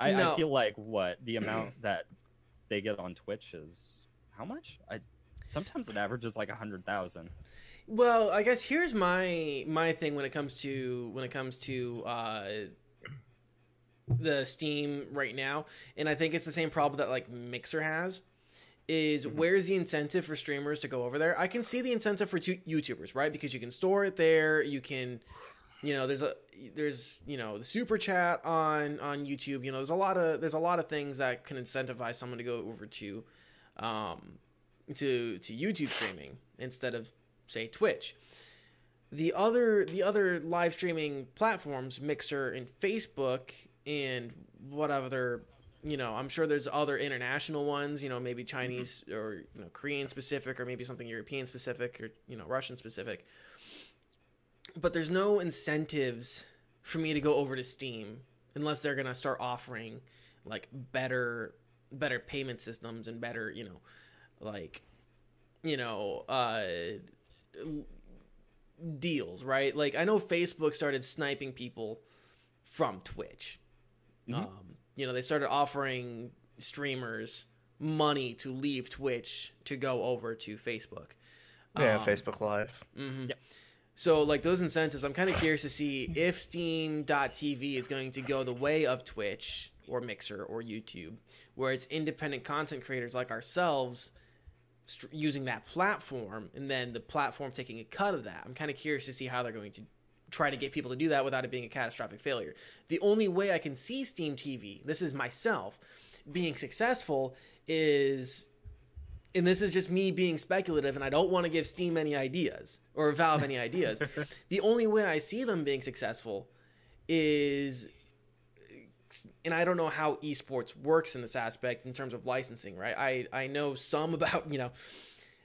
I, No. I feel like what the amount that they get on Twitch is how much? I sometimes it averages like a hundred thousand. Well, I guess here's my my thing when it comes to when it comes to uh, the Steam right now, and I think it's the same problem that like Mixer has. Is Mhm. where's the incentive for streamers to go over there? I can see the incentive for tu- YouTubers, right? Because you can store it there. You can, you know, there's a there's you know the super chat on on YouTube. You know, there's a lot of there's a lot of things that can incentivize someone to go over to, um, to to YouTube streaming instead of say Twitch. The other the other live streaming platforms, Mixer and Facebook and what other you know, I'm sure there's other international ones, you know, maybe Chinese or you know, Korean specific or maybe something European specific or you know, Russian specific. But there's no incentives for me to go over to Steam unless they're going to start offering like better better payment systems and better, you know, like you know, uh deals, right? Like I know Facebook started sniping people from Twitch. Mhm. Um, you know, they started offering streamers money to leave Twitch to go over to Facebook. Yeah, Um, Facebook Live. hmm Yep. So, like those incentives, I'm kind of curious to see if Steam.tv is going to go the way of Twitch or Mixer or YouTube, where it's independent content creators like ourselves st- using that platform, and then the platform taking a cut of that. I'm kind of curious to see how they're going to try to get people to do that without it being a catastrophic failure. The only way I can see Steam TV, this is myself, being successful is and this is just me being speculative and I don't want to give Steam any ideas or Valve any ideas. the only way I see them being successful is and I don't know how esports works in this aspect in terms of licensing, right? I I know some about, you know,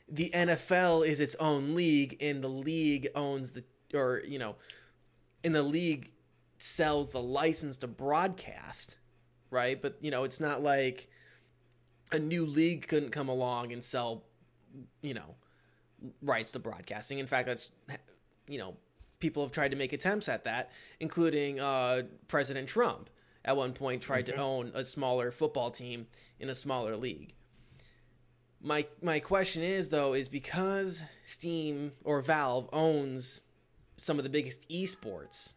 the NFL is its own league, and the league owns the or you know, in the league sells the license to broadcast, right? But you know, it's not like a new league couldn't come along and sell, you know, rights to broadcasting. In fact, that's you know, people have tried to make attempts at that, including uh, President Trump at one point tried to own a smaller football team in a smaller league. My my question is though is because Steam or Valve owns some of the biggest esports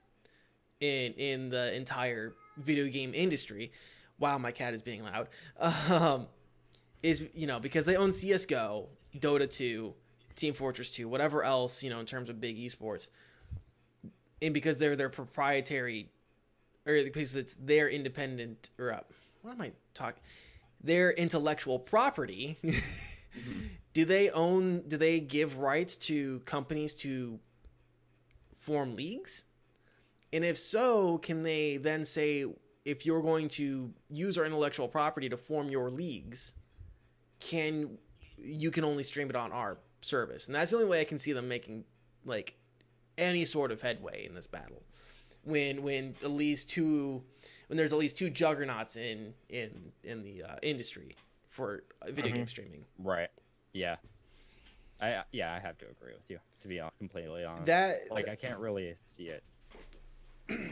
in in the entire video game industry. Wow, my cat is being loud. Um, is you know because they own CS:GO, Dota 2, Team Fortress 2, whatever else you know in terms of big esports, and because they're their proprietary, or because it's their independent or uh, what am I talking? Their intellectual property. Do they own? Do they give rights to companies to form leagues? And if so, can they then say if you're going to use our intellectual property to form your leagues, can you can only stream it on our service? And that's the only way I can see them making like any sort of headway in this battle. When when at least two when there's at least two juggernauts in in in the uh, industry for video game streaming. Right. Yeah. I yeah, I have to agree with you. To be hon- completely honest, That like I can't really see it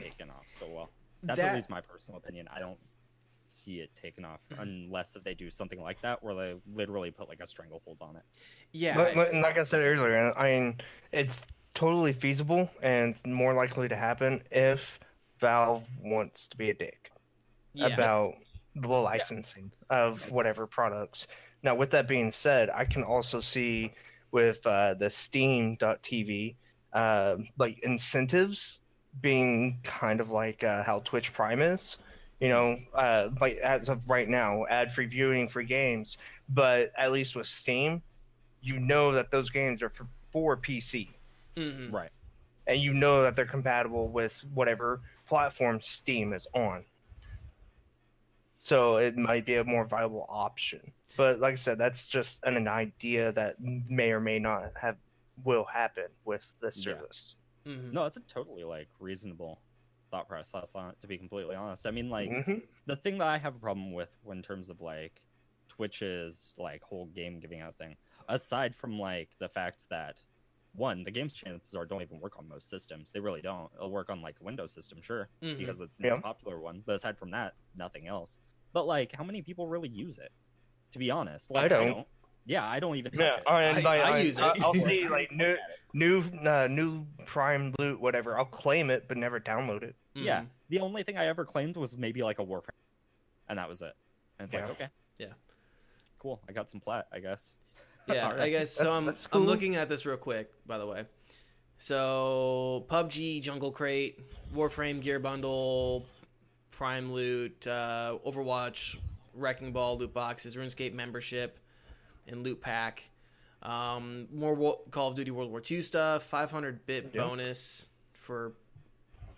taken off so well. That's That- at least my personal opinion. I don't see it taken off unless if they do something like that where they literally put like a stranglehold on it. yeah, But, but like I said earlier, I mean, it's totally feasible and more likely to happen if Valve wants to be a dick yeah. about the licensing of whatever products. Now, with that being said, I can also see with uh, the Steam.tv, uh, like incentives being kind of like uh, how Twitch Prime is. You know, uh, like as of right now, ad-free viewing for games. But at least with Steam, you know that those games are for, for PC, Mhm. Right. and you know that they're compatible with whatever platform Steam is on. So it might be a more viable option. But like I said, that's just an, an idea that may or may not have will happen with this Yeah. service. Mhm. No, it's a totally like reasonable thought process on it, to be completely honest. I mean like Mhm. the thing that I have a problem with in terms of like Twitch's like whole game giving out thing, aside from like the fact that one, the game's chances are don't even work on most systems. They really don't. It'll work on like a Windows system, sure, Mhm. because it's the Yeah. most popular one. But aside from that, nothing else. But like, how many people really use it? To be honest, like, I don't. Yeah, I don't even touch Yeah, it. I, and I- by- I I- use it. I- I'll see like new new uh, new Prime loot, whatever. I'll claim it, but never download it. Yeah, Mhm. the only thing I ever claimed was maybe like a Warframe, and that was it. And it's Yeah. like, okay, Yeah. cool. I got some plat, I guess. Yeah, I guess so. That's- I'm, that's I'm looking at this real quick, by the way. So PUBG, Jungle Crate, Warframe Gear Bundle, Prime Loot, uh, Overwatch, Wrecking Ball loot boxes, RuneScape membership, and loot pack. Um, more Wo- Call of Duty World War II stuff, 500 bit Yeah. bonus for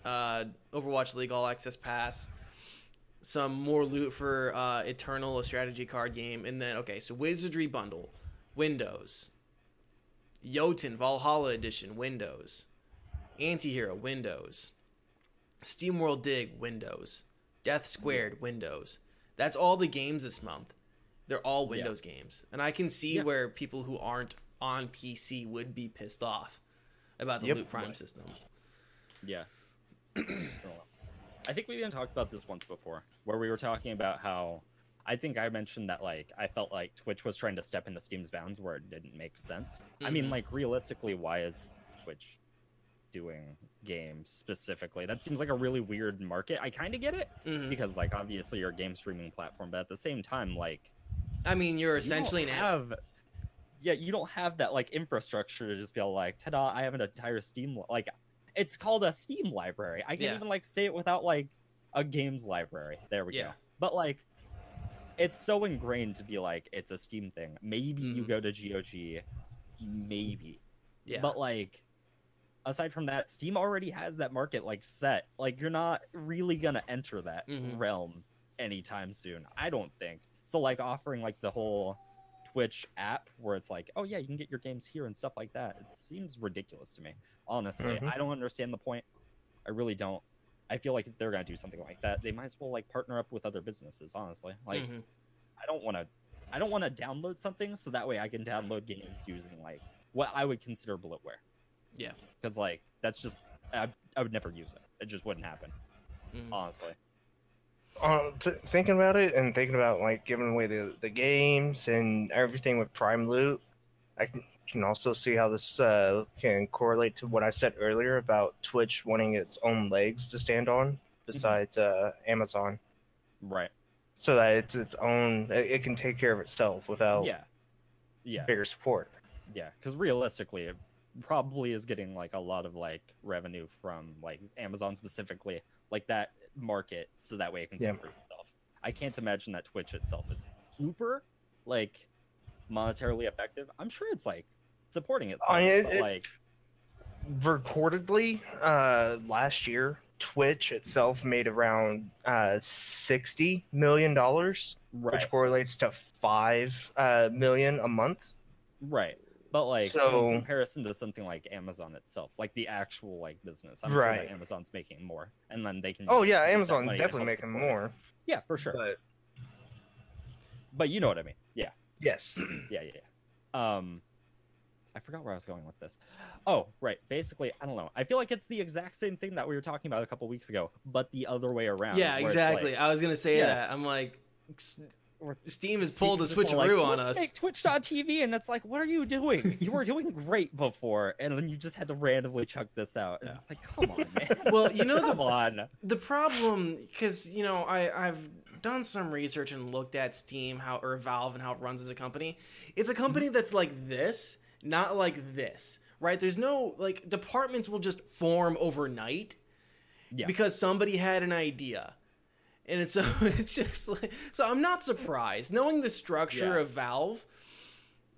uh, Overwatch League All Access Pass. Some more loot for uh, Eternal, a strategy card game, and then okay, so Wizardry bundle, Windows, Jotun Valhalla Edition, Windows, Antihero, Windows, SteamWorld Dig, Windows, Death Squared, Windows. That's all the games this month. They're all Yeah. Windows games, and I can see Yeah. where people who aren't on PC would be pissed off about the Yep. Loot Prime Right. system. Yeah. I think we even talked about this once before, where we were talking about how I think I mentioned that like I felt like Twitch was trying to step into Steam's bounds where it didn't make sense. I mean, Mhm. like realistically, why is Twitch doing games specifically? That seems like a really weird market. I kind of get it Mhm. because like obviously you're a game streaming platform, but at the same time, like I mean, you're you essentially an app. have yeah you don't have that like infrastructure to just be all like ta-da i have an entire steam li-" like it's called a steam library i can't Yeah. even like say it without like a games library there we Yeah. go but like it's so ingrained to be like it's a steam thing maybe you Mhm. go to gog maybe Yeah. but like aside from that steam already has that market like set like you're not really gonna enter that Mhm. realm anytime soon i don't think so like offering like the whole Twitch app where it's like, oh yeah, you can get your games here and stuff like that. It seems ridiculous to me. Honestly, Mhm. I don't understand the point. I really don't. I feel like if they're gonna do something like that, they might as well like partner up with other businesses. Honestly, like Mhm. I don't want to. I don't want to download something so that way I can download games using like what I would consider bloatware. Yeah. because like that's just I, I would never use it. It just wouldn't happen. Mhm. Honestly. Uh, th- thinking about it and thinking about like giving away the, the games and everything with Prime Loot, I can, can also see how this uh, can correlate to what I said earlier about Twitch wanting its own legs to stand on besides uh, Amazon, Right. so that it's its own. It, it can take care of itself without Yeah. Yeah. bigger support. Yeah. Because realistically, it probably is getting like a lot of like revenue from like Amazon specifically, like that market, so that way it can Yeah. support itself. I can't imagine that Twitch itself is super like monetarily effective. I'm sure it's like supporting itself, I mean, it- but it- like Recordedly, uh, last year, Twitch itself made around uh, sixty million dollars. right, which correlates to five uh, million a month. right. But like So- in comparison to something like Amazon itself, like the actual like business, I'm sure that Amazon's making more, and then they can. Oh yeah, Amazon's definitely making support it. more. Yeah, for sure. But But you know what I mean. Yeah. yes, yeah, yeah, yeah. Um, I forgot where I was going with this. Oh, right. Basically, I don't know. I feel like it's the exact same thing that we were talking about a couple weeks ago, but the other way around. Yeah, exactly. like- I was gonna say Yeah. that. I'm like, S- Or- Steam has pulled a switcheroo like, on Let's us. Make Twitch.tv, and it's like, what are you doing? You were doing great before, and then you just had to randomly chuck this out. And Yeah. it's like, come on, man. Well, you know the- on. the problem because you know I I've done some research and looked at Steam how or Valve and how it runs as a company. It's a company Mm-hmm. that's like this, not like this, right? There's no like departments will just form overnight Yeah. because somebody had an idea. And it's so it's just like so I'm not surprised knowing the structure Yeah. Mm-hmm. of Valve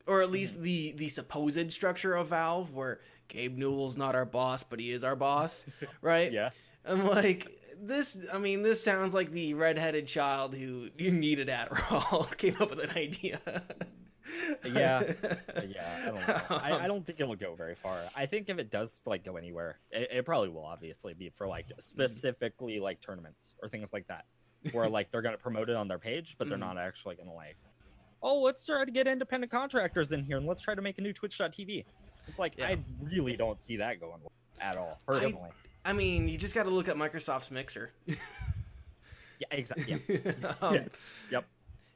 or at least the the supposed structure of Valve where Gabe Newell's not our boss but he is our boss, right? Yeah. I'm like this. I mean, this sounds like the redheaded child who you needed Adderall came up with an idea. Yeah. yeah, I don't know. I, I don't think it'll go very far. I think if it does like go anywhere, it, it probably will obviously be for like specifically like tournaments or things like that, where like they're gonna promote it on their page, but they're Mhm. not actually gonna like, oh, let's try to get independent contractors in here and let's try to make a new Twitch.tv. It's like Yeah. I really don't see that going at all. Personally, I mean, you just got to look at Microsoft's Mixer. yeah, exactly. Yeah. Um, Yeah. Yep.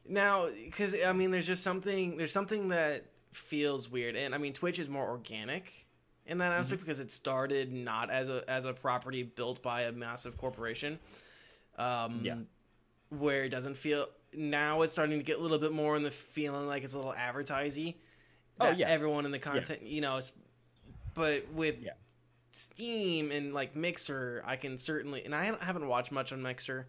Now, because I mean, there's just something. There's something that feels weird, and I mean, Twitch is more organic in that aspect because it started not as a as a property built by a massive corporation. Um, Yeah. Where it doesn't feel now, it's starting to get a little bit more in the feeling like it's a little advertisey. Oh, yeah. Everyone in the content, you know, it's, but with Yeah. Steam and like Mixer, I can certainly, and I haven't watched much on Mixer.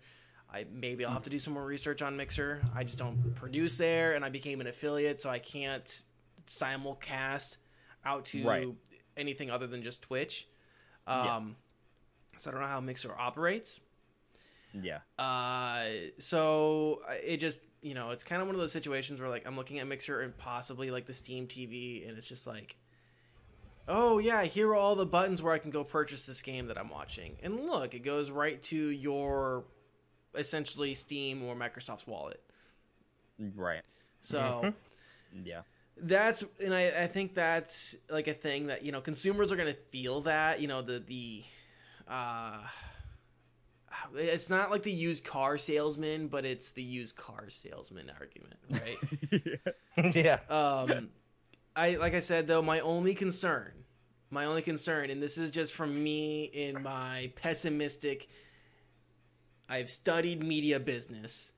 I maybe I'll have to do some more research on Mixer. I just don't produce there, and I became an affiliate, so I can't simulcast out to Right. anything other than just Twitch. Um, Yeah. So I don't know how Mixer operates. Yeah. Uh, so it just you know it's kind of one of those situations where like I'm looking at Mixer and possibly like the Steam TV, and it's just like, oh yeah, here are all the buttons where I can go purchase this game that I'm watching, and look, it goes right to your essentially Steam or Microsoft's wallet. Right. So Mhm. Yeah. that's and I, I think that's like a thing that you know consumers are gonna feel that you know the the uh it's not like the used car salesman but it's the used car salesman argument right yeah. um i like i said though my only concern my only concern and this is just from me in my pessimistic i've studied media business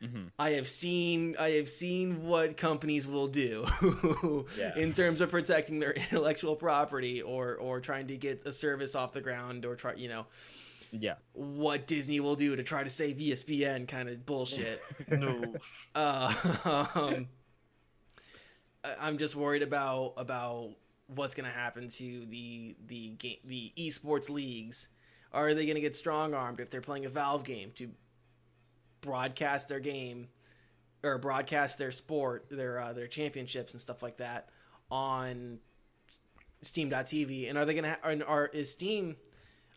hmm I have seen I have seen what companies will do Yeah. in terms of protecting their intellectual property or or trying to get a service off the ground or try you know Yeah. what Disney will do to try to save ESPN kind of bullshit. No. uh, um, I'm just worried about about what's going to happen to the the game the esports leagues. Are they going to get strong armed if they're playing a Valve game to broadcast their game or broadcast their sport, their uh, their championships and stuff like that on Steam.tv. And are they gonna ha- are, are is Steam?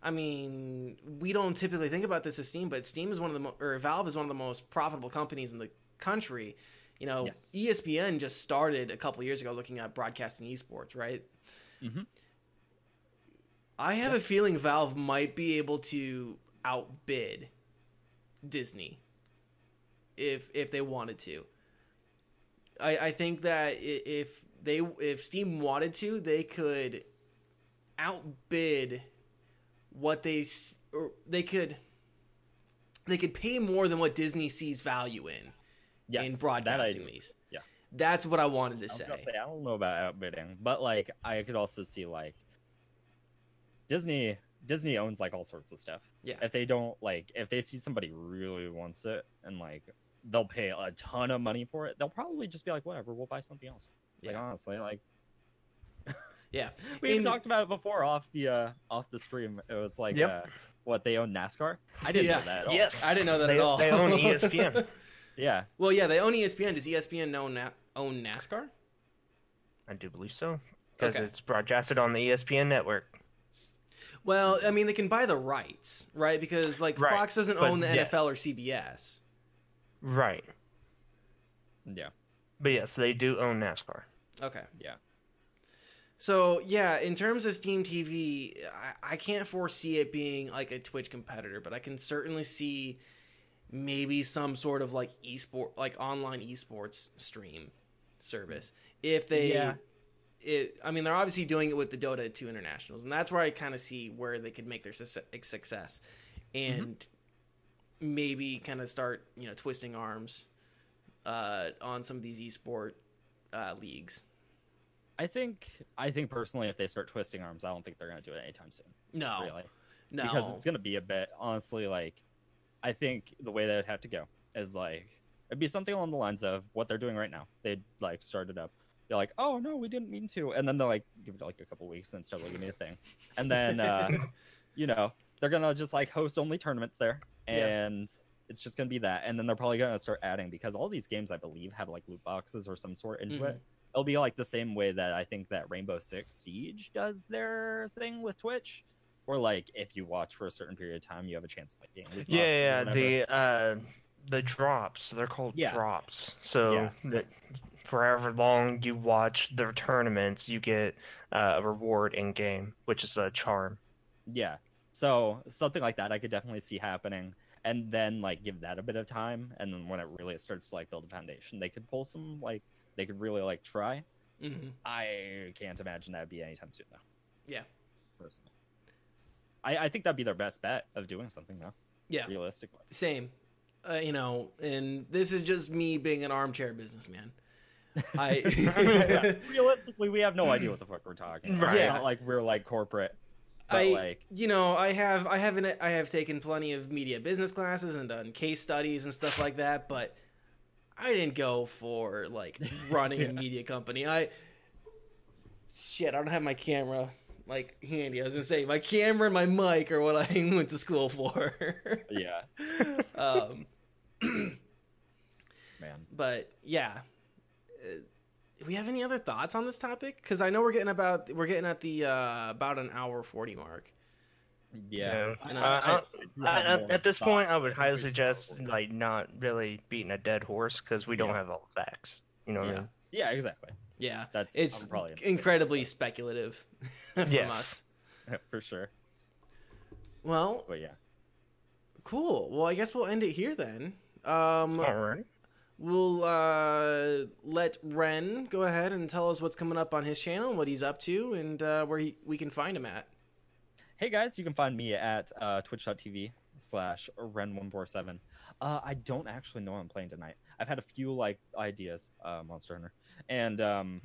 I mean, we don't typically think about this as Steam, but Steam is one of the mo- or Valve is one of the most profitable companies in the country. You know, Yes. ESPN just started a couple years ago looking at broadcasting esports, right? Mhm. I have a feeling Valve might be able to outbid Disney if if they wanted to. I I think that if they if Steam wanted to, they could outbid what they or they could they could pay more than what Disney sees value in Yes, in broadcasting these. Yeah. That's what I wanted to I say. say I don't know about outbidding, but like I could also see like Disney Disney owns like all sorts of stuff. Yeah. If they don't like if they see somebody really wants it and like they'll pay a ton of money for it, they'll probably just be like, whatever, we'll buy something else. Like Yeah. honestly, like Yeah. we In- talked about it before off the uh off the stream. It was like Yep. uh what they own NASCAR. I didn't Yeah. know that at all. Yes, I didn't know that they, at all. They own ESPN. Yeah. well, yeah, they own ESPN. Does ESPN own, Na- own NASCAR? I do believe so because Okay. it's broadcasted on the ESPN network. Well, I mean, they can buy the rights, right? Because like Right, Fox doesn't but own the yes. NFL or CBS. Right, Yeah. but yes, they do own NASCAR. Okay. Yeah. So yeah, in terms of Steam TV, I, I can't foresee it being like a Twitch competitor, but I can certainly see maybe some sort of like esport, like online esports stream service if they. Yeah. It, I mean, they're obviously doing it with the Dota 2 internationals, and that's where I kind of see where they could make their success, success and maybe kind of start, you know, twisting arms uh, on some of these esport uh, leagues. I think I think personally if they start twisting arms, I don't think they're gonna do it anytime soon. No, Really. no, because it's gonna be a bit honestly like I think the way that would have to go is like it'd be something along the lines of what they're doing right now. They'd like start it up. They're like, oh no, we didn't mean to, and then they'll like give it like a couple weeks and start looking at a thing, and then uh, you know they're gonna just like host only tournaments there, Yeah. and it's just gonna be that, and then they're probably gonna start adding because all these games I believe have like loot boxes or some sort into it. It'll be like the same way that I think that Rainbow Six Siege does their thing with Twitch, or like if you watch for a certain period of time, you have a chance to play game. loot boxes Yeah, yeah, the uh, the drops. They're called Yeah. drops. So Yeah. that forever long you watch their tournaments, you get uh, a reward in game, which is a charm. Yeah. So something like that I could definitely see happening. And then like give that a bit of time and then when it really starts to like build a foundation, they could pull some like they could really like try. hmm I can't imagine that'd be anytime soon though. Yeah. Personally. I, I think that'd be their best bet of doing something though, Yeah, realistically. same. Uh, you know, and this is just me being an armchair businessman. I Yeah, Realistically, we have no idea what the fuck we're talking about. Right. Yeah. not like we're like corporate. But I, like you know, I have, I haven't, I have taken plenty of media business classes and done case studies and stuff like that, but I didn't go for like running a media company. I, shit, I don't have my camera like handy. I was gonna say my camera and my mic are what I went to school for. yeah, um, man. but yeah. Do we have any other thoughts on this topic? Because I know we're getting about we're getting at the uh, about an hour forty mark. Yeah. Yeah. And Uh, I- uh, I at, this point, I would highly suggest like not really beating a dead horse because we don't Yeah. have all the facts. You know what Yeah. I mean? Yeah, exactly. Yeah, That's it's probably incredibly speculative from Yes. us. for sure. Well, But yeah. cool. Well, I guess we'll end it here then. Um, All right. We'll uh, let Ren go ahead and tell us what's coming up on his channel and what he's up to and uh, where he, we can find him at. Hey guys, you can find me at uh, twitch.tv slash ren147. Uh, I don't actually know what I'm playing tonight. I've had a few like ideas, uh, Monster Hunter, and um,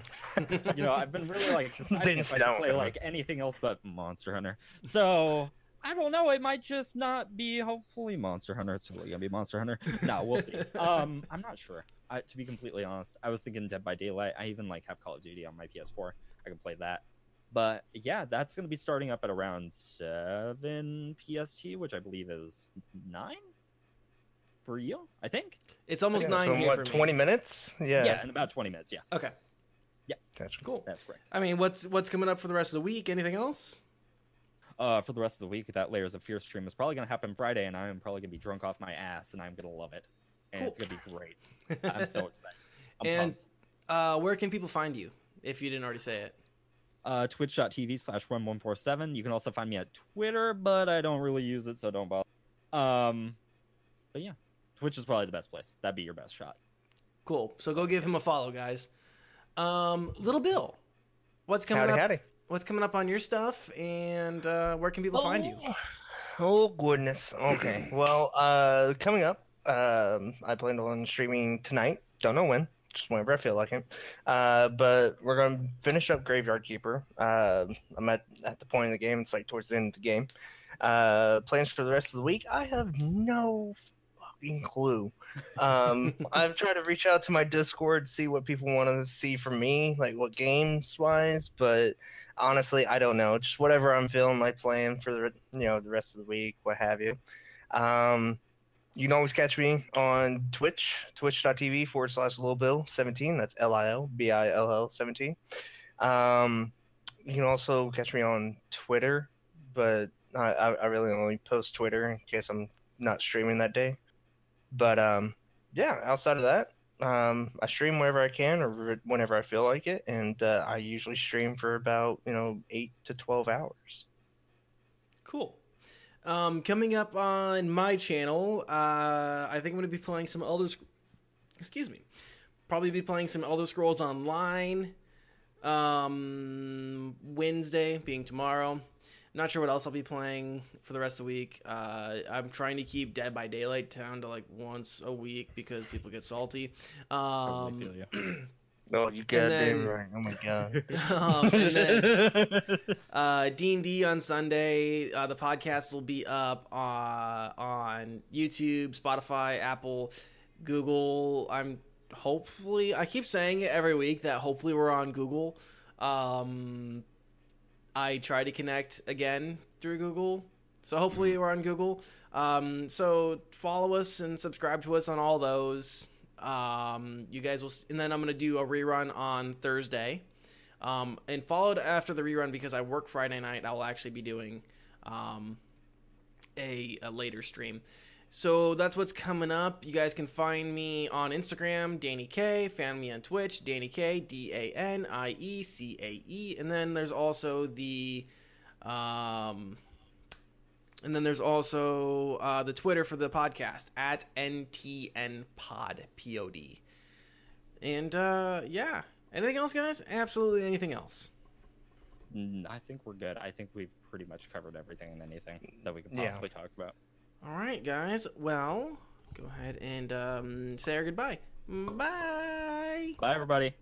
you know I've been really like deciding Didn't if I should play like anything else but Monster Hunter. So I don't know. It might just not be. Hopefully, Monster Hunter. It's totally gonna be Monster Hunter. No, we'll see. um, I'm not sure. I, to be completely honest, I was thinking Dead by Daylight. I even like have Call of Duty on my PS4. I can play that. But yeah, that's gonna be starting up at around seven PST, which I believe is nine. for you. I think. It's almost Yeah, nine so here what, for me. 20 minutes? Yeah. Yeah, in about 20 minutes. Yeah, Okay, Yeah. Gotcha. cool. that's correct. I mean, what's what's coming up for the rest of the week? Anything else? Uh, for the rest of the week, that Layers of Fear stream is probably gonna happen Friday, and I'm probably gonna be drunk off my ass, and I'm gonna love it, and Cool. it's gonna be great. I'm so excited. I'm And- Uh, where can people find you if you didn't already say it? Uh, twitch.tv slash 1147. You can also find me at Twitter, but I don't really use it, so don't bother. Um, but yeah, Twitch is probably the best place. That'd be your best shot. Cool. So go give him a follow, guys. Um, Little Bill, what's coming Howdy, up? howdy. What's coming up on your stuff, and uh, where can people find you? Oh goodness. Okay. well, uh, coming up, um, I plan on streaming tonight. Don't know when. Just whenever I feel like it. Uh, but we're gonna finish up Graveyard Keeper. Uh, I'm at at the point of the game. It's like towards the end of the game. Uh, plans for the rest of the week. I have no fucking clue. Um, I've tried to reach out to my Discord, see what people want to see from me, like what games wise, but honestly, I don't know. Just whatever I'm feeling like playing for the you know the rest of the week, what have you. Um, you can always catch me on Twitch, twitch.tv forward slash Lil Bill 17. That's L I L B I L L 17. Um, you can also catch me on Twitter, but I I really only post Twitter in case I'm not streaming that day. But um, yeah, outside of that, um, I stream whenever I can or whenever I feel like it, and uh, I usually stream for about you know eight to twelve hours. Cool. Um, coming up on my channel, uh, I think I'm going to be playing some Elder. Sc- Excuse me. Probably be playing some Elder Scrolls Online. Um, Wednesday being tomorrow. Not sure what else I'll be playing for the rest of the week. Uh, I'm trying to keep Dead by Daylight down to like once a week because people get salty. Um, feel you. Oh, you got it right! Oh my god. um, and then uh, D&D on Sunday. Uh, the podcast will be up uh, on YouTube, Spotify, Apple, Google. I'm hopefully I keep saying it every week that hopefully we're on Google. Um, I try to connect again through Google, so hopefully we're on Google. Um, so follow us and subscribe to us on all those. Um, you guys will, and then I'm gonna do a rerun on Thursday. Um, and followed after the rerun because I work Friday night. I will actually be doing um, a, a later stream. So that's what's coming up. You guys can find me on Instagram, Danny K. Find me on Twitch, Danny K. D A N I E C A E. And then there's also the, um, and then there's also uh, the Twitter for the podcast at NTN Pod P O D. And uh, yeah, anything else, guys? Absolutely anything else. I think we're good. I think we've pretty much covered everything and anything that we could Yeah. possibly talk about. All right, guys. Well, go ahead and um, say our goodbye. Bye. Bye, everybody.